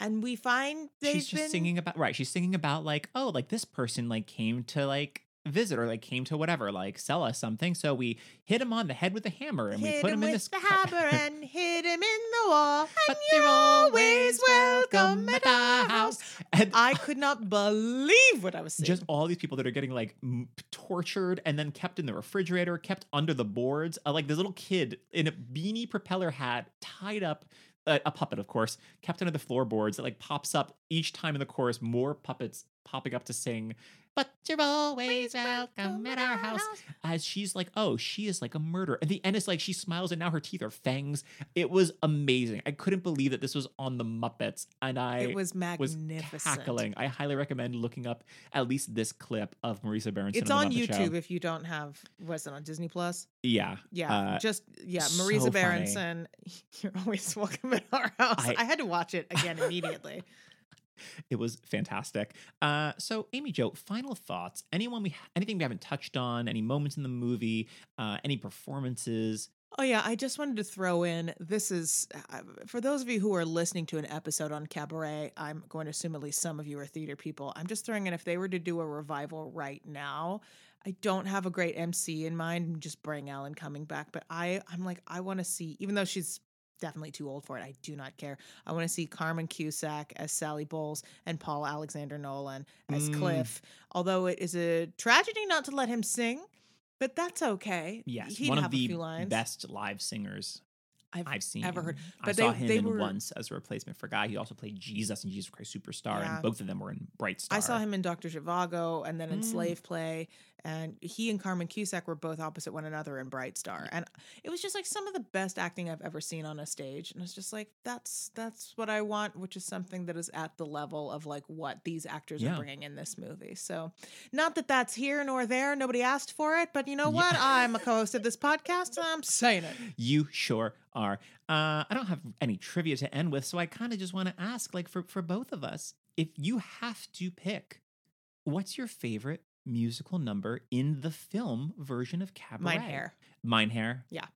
And we find
She's just
been
singing about right. She's singing about like oh like this person like came to like visit or like came to whatever like sell us something. So we hit him on the head with a hammer and we put
him
him in this
the hammer and hit him in the wall. And
But
you're always welcome at our
our
house.
And
I could not believe what I was seeing.
just all these people that are getting like m- tortured and then kept in the refrigerator, kept under the boards. Uh, like this little kid in a beanie propeller hat, tied up. Uh, a puppet, of course, kept under the floorboards that like pops up each time in the chorus. More puppets popping up to sing. But you're always welcome at our house. As she's like, oh, she is like a murderer. And the end, is like she smiles and now her teeth are fangs. It was amazing. I couldn't believe that this was on the Muppets, and I
It was
was
magnificent.
cackling. I highly recommend looking up at least this clip of Marisa Berenson.
It's
on
on
Muppet Show.
YouTube if you don't have was it on Disney Plus?
Yeah,
Yeah,
Uh,
just yeah,
so
Marisa
funny.
Berenson. You're always welcome at our house.
I-
I, had to watch it again immediately.
it was fantastic. Uh, so, Amy Jo, final thoughts? Anyone we anything we haven't touched on? Any moments in the movie? Uh, any performances?
Oh yeah, I just wanted to throw in this is uh, for those of you who are listening to an episode on Cabaret, I'm going to assume at least some of you are theater people. I'm just throwing in if they were to do a revival right now, I don't have a great MC in mind, just bring Alan Cumming back, but I I'm like I want to see even though she's definitely too old for it. I do not care. I want to see Carmen Cusack as Sally Bowles and Paul Alexander Nolan as
Mm.
Cliff. Although it is a tragedy not to let him sing, but that's okay.
Yes,
He'd
one of
a
the
lines.
best live singers
I've,
I've seen.
ever heard.
I
But
saw
they-
him
they
in
were-
once as a replacement for Guy. He also played Jesus in Jesus Christ Superstar,
Yeah.
and both of them were in Bright Star.
I saw him in Doctor Zhivago and then in
Mm.
Slave Play, and he and Carmen Cusack were both opposite one another in Bright Star, and it was just like some of the best acting I've ever seen on a stage, and it's just like that's that's what I want, which is something that is at the level of like what these actors
Yeah.
are bringing in this movie. So, not that that's here nor there, nobody asked for it, but you know
Yeah.
what? I'm a co-host of this podcast, and I'm saying it.
You sure are. Uh, I don't have any trivia to end with, so I kind of just want to ask, like, for for both of us, if you have to pick, what's your favorite musical number in the film version of Cabaret?
Mein Herr.
Mein Herr.
Yeah.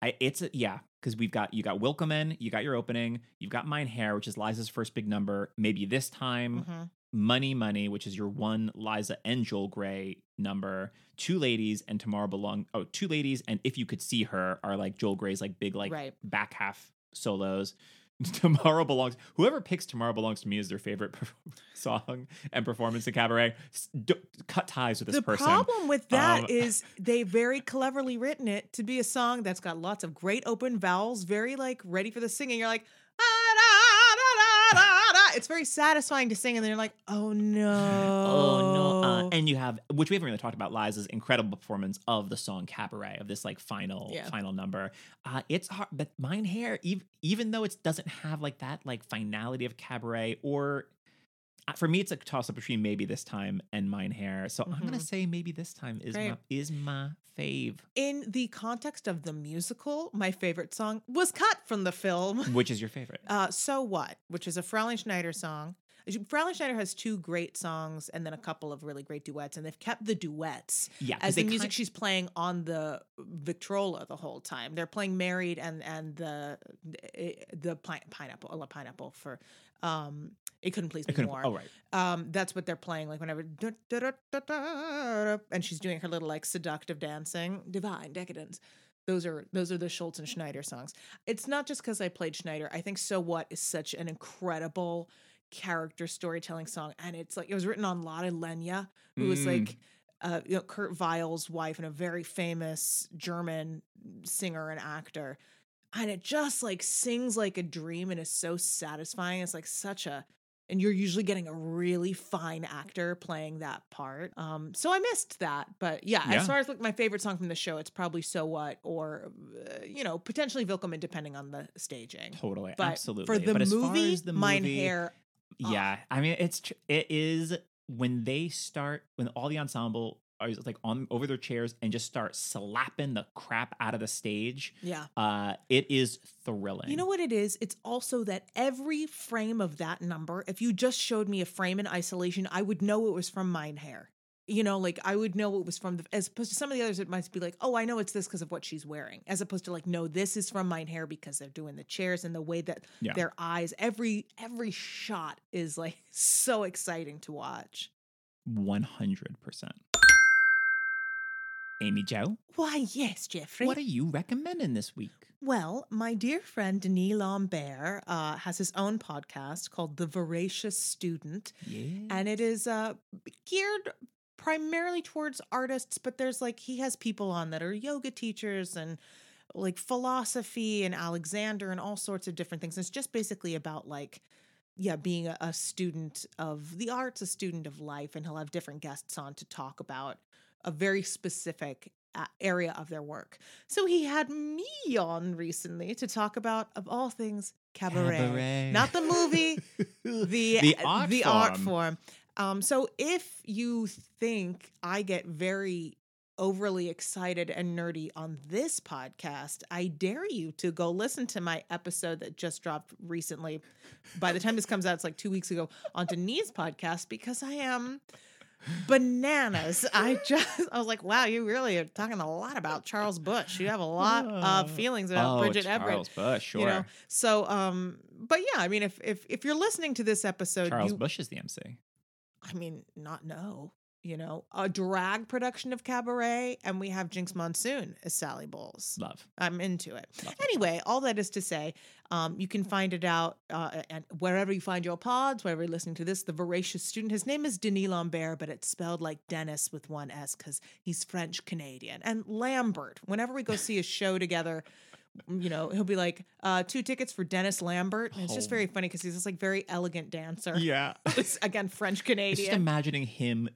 I it's a, yeah because we've got you got Willkommen, you got your opening, you've got Mein Herr, which is Liza's first big number. Maybe this time
Mhm.
Money Money, which is your one Liza and Joel Grey number. Two ladies and Tomorrow Belong. Oh, two ladies and If You Could See Her are like Joel Grey's like big like
Right.
back half solos. Tomorrow belongs. Whoever picks Tomorrow belongs to me as their favorite song and performance in cabaret. cut ties with this
the
person.
The problem with that
Um,
is they very cleverly written it to be a song that's got lots of great open vowels, very like ready for the singing. You're like, it's very satisfying to sing, and then you're like, oh no,
Oh no! Uh, and you have, which we haven't really talked about, Liza's incredible performance of the song "Cabaret" of this like final
Yeah.
final number. Uh, it's hard, but Mein Herr, even even though it doesn't have like that like finality of Cabaret, or uh, for me, it's a toss up between maybe this time and Mein Herr. So I'm gonna
Mhm.
say maybe this time is
Great.
my is my fave,
in the context of the musical, my favorite song was cut from the film.
which is your favorite.
Uh, so what? Which is a Fraulein Schneider song. Fraulein Schneider has two great songs and then a couple of really great duets, and they've kept the duets
yeah,
as the music she's playing on the Victrola the whole time. They're playing "Married" and and the the pine, pineapple, oh, pineapple for um. It couldn't please me
couldn't.
more.
Oh right.
Um, that's what they're playing. Like whenever, da- da- da- and she's doing her little like seductive dancing, divine decadence. Those are those are the Schultz and Schneider songs. It's not just because I played Schneider. I think "So What" is such an incredible character storytelling song, and it's like it was written on Lotte Lenya, who was
Mm.
like. Uh, you know, Kurt Weill's wife and a very famous German singer and actor, and it just like sings like a dream and is so satisfying. It's like such a and you're usually getting a really fine actor playing that part. Um, so I missed that, but yeah,
Yeah.
as far as like my favorite song from the show, it's probably "So What" or uh, you know potentially "Willkommen," depending on the staging.
Totally.
But
absolutely.
for the
but
movie,
as the
Mine
movie,
Hair, Ah.
Yeah, I mean it's tr- it is when they start when all the ensemble like on over their chairs and just start slapping the crap out of the stage.
yeah.
Uh, it is thrilling.
You know what it is? It's also that every frame of that number, if you just showed me a frame in isolation, I would know it was from Mein Herr. You know, like I would know it was from the, as opposed to some of the others, it might be like, oh, I know it's this because of what she's wearing, as opposed to like, no, this is from Mein Herr because they're doing the chairs and the way that
Yeah.
their eyes, every every shot is like so exciting to watch.
One hundred percent. Amy Jo,
Why, yes, Jeffrey.
what are you recommending this week?
Well, my dear friend Denis Lambert uh, has his own podcast called The Voracious Student.
Yeah,
and it is uh geared primarily towards artists but there's like he has people on that are yoga teachers and like philosophy and alexander and all sorts of different things it's just basically about like yeah being a, a student of the arts a student of life and he'll have different guests on to talk about a very specific uh, area of their work so he had me on recently to talk about of all things cabaret. not the movie the
the
uh,
art
the
form.
art form. Um, so if you think I get very overly excited and nerdy on this podcast, I dare you to go listen to my episode that just dropped recently. By the time this comes out, it's like two weeks ago on Denise's podcast because I am bananas. I just I was like, wow, you really are talking a lot about Charles Busch. You have a lot of feelings about
oh,
Bridget Everett
Charles Busch, sure.
you know so um but yeah i mean if if if you're listening to this episode
Charles
you
Busch is the MC.
i mean not no you know a drag production of cabaret and we have Jinkx Monsoon as sally bowles
Love.
i'm into it
Love.
anyway all that is to say um, you can find it out uh, and wherever you find your pods wherever you're listening to this the voracious student his name is denis lambert but it's spelled like dennis with one s because he's french canadian and lambert whenever we go see a show together you know he'll be like uh, two tickets for dennis lambert and it's just
Oh.
very funny because he's this like very elegant dancer
Yeah.
Again french
Canadian. just imagining him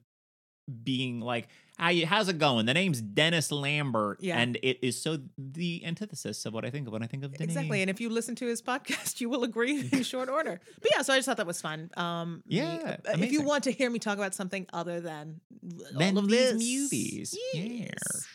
being like, How you, how's it going? The name's Dennis Lambert.
Yeah.
And it is so the antithesis of what I think of when I think of Denise.
Exactly. And if you listen to his podcast, you will agree in short order. But yeah, so I just thought that was fun. Um,
Yeah,
uh, if you want to hear me talk about something other than
then
all of
these
this,
movies.
yes.
Yes.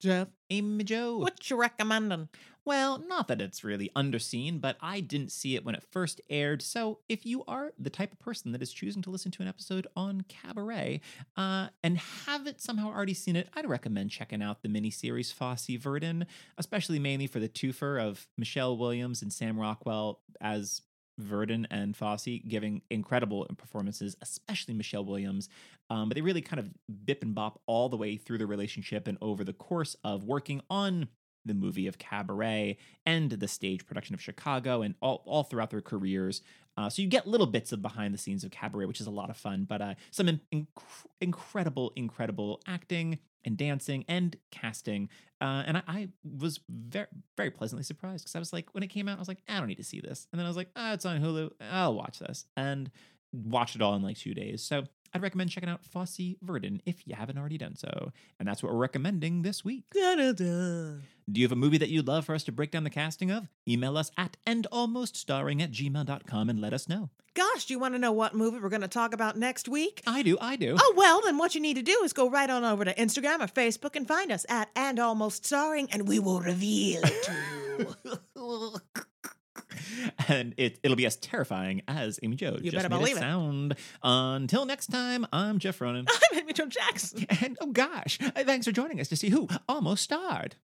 Jeff,
Amy Jo.
what you recommending?
Well, not that it's really underseen, but I didn't see it when it first aired. So, if you are the type of person that is choosing to listen to an episode on Cabaret uh, and haven't somehow already seen it, I'd recommend checking out the miniseries Fosse Verdon, especially mainly for the twofer of Michelle Williams and Sam Rockwell as Verdon and Fosse giving incredible performances, especially Michelle Williams. Um, but they really kind of bip and bop all the way through the relationship and over the course of working on the movie of Cabaret and the stage production of Chicago and all, all throughout their careers. Uh, so you get little bits of behind the scenes of Cabaret, which is a lot of fun, but uh, some in- inc- incredible, incredible acting and dancing and casting. Uh, and I, I was very, very pleasantly surprised because I was like, when it came out, I was like, I don't need to see this. And then I was like, oh, it's on Hulu. I'll watch this. And watch it all in like two days. So I'd recommend checking out Fosse Verdon if you haven't already done so. And that's what we're recommending this week.
Da-da-da.
Do you have a movie that you'd love for us to break down the casting of? Email us at andalmoststarring at gmail.com and let us know.
Gosh, do you want to know what movie we're going to talk about next week?
I do, I do.
Oh, well, then what you need to do is go right on over to Instagram or Facebook and find us at And Almost Starring, and we will reveal it to you.
and it, it'll be as terrifying as Amy Jo
You
just
better believe
it
it.
sound. Until next time, I'm Jeff Ronan.
I'm Amy Jo Jackson.
and oh gosh, thanks for joining us to see who almost starred.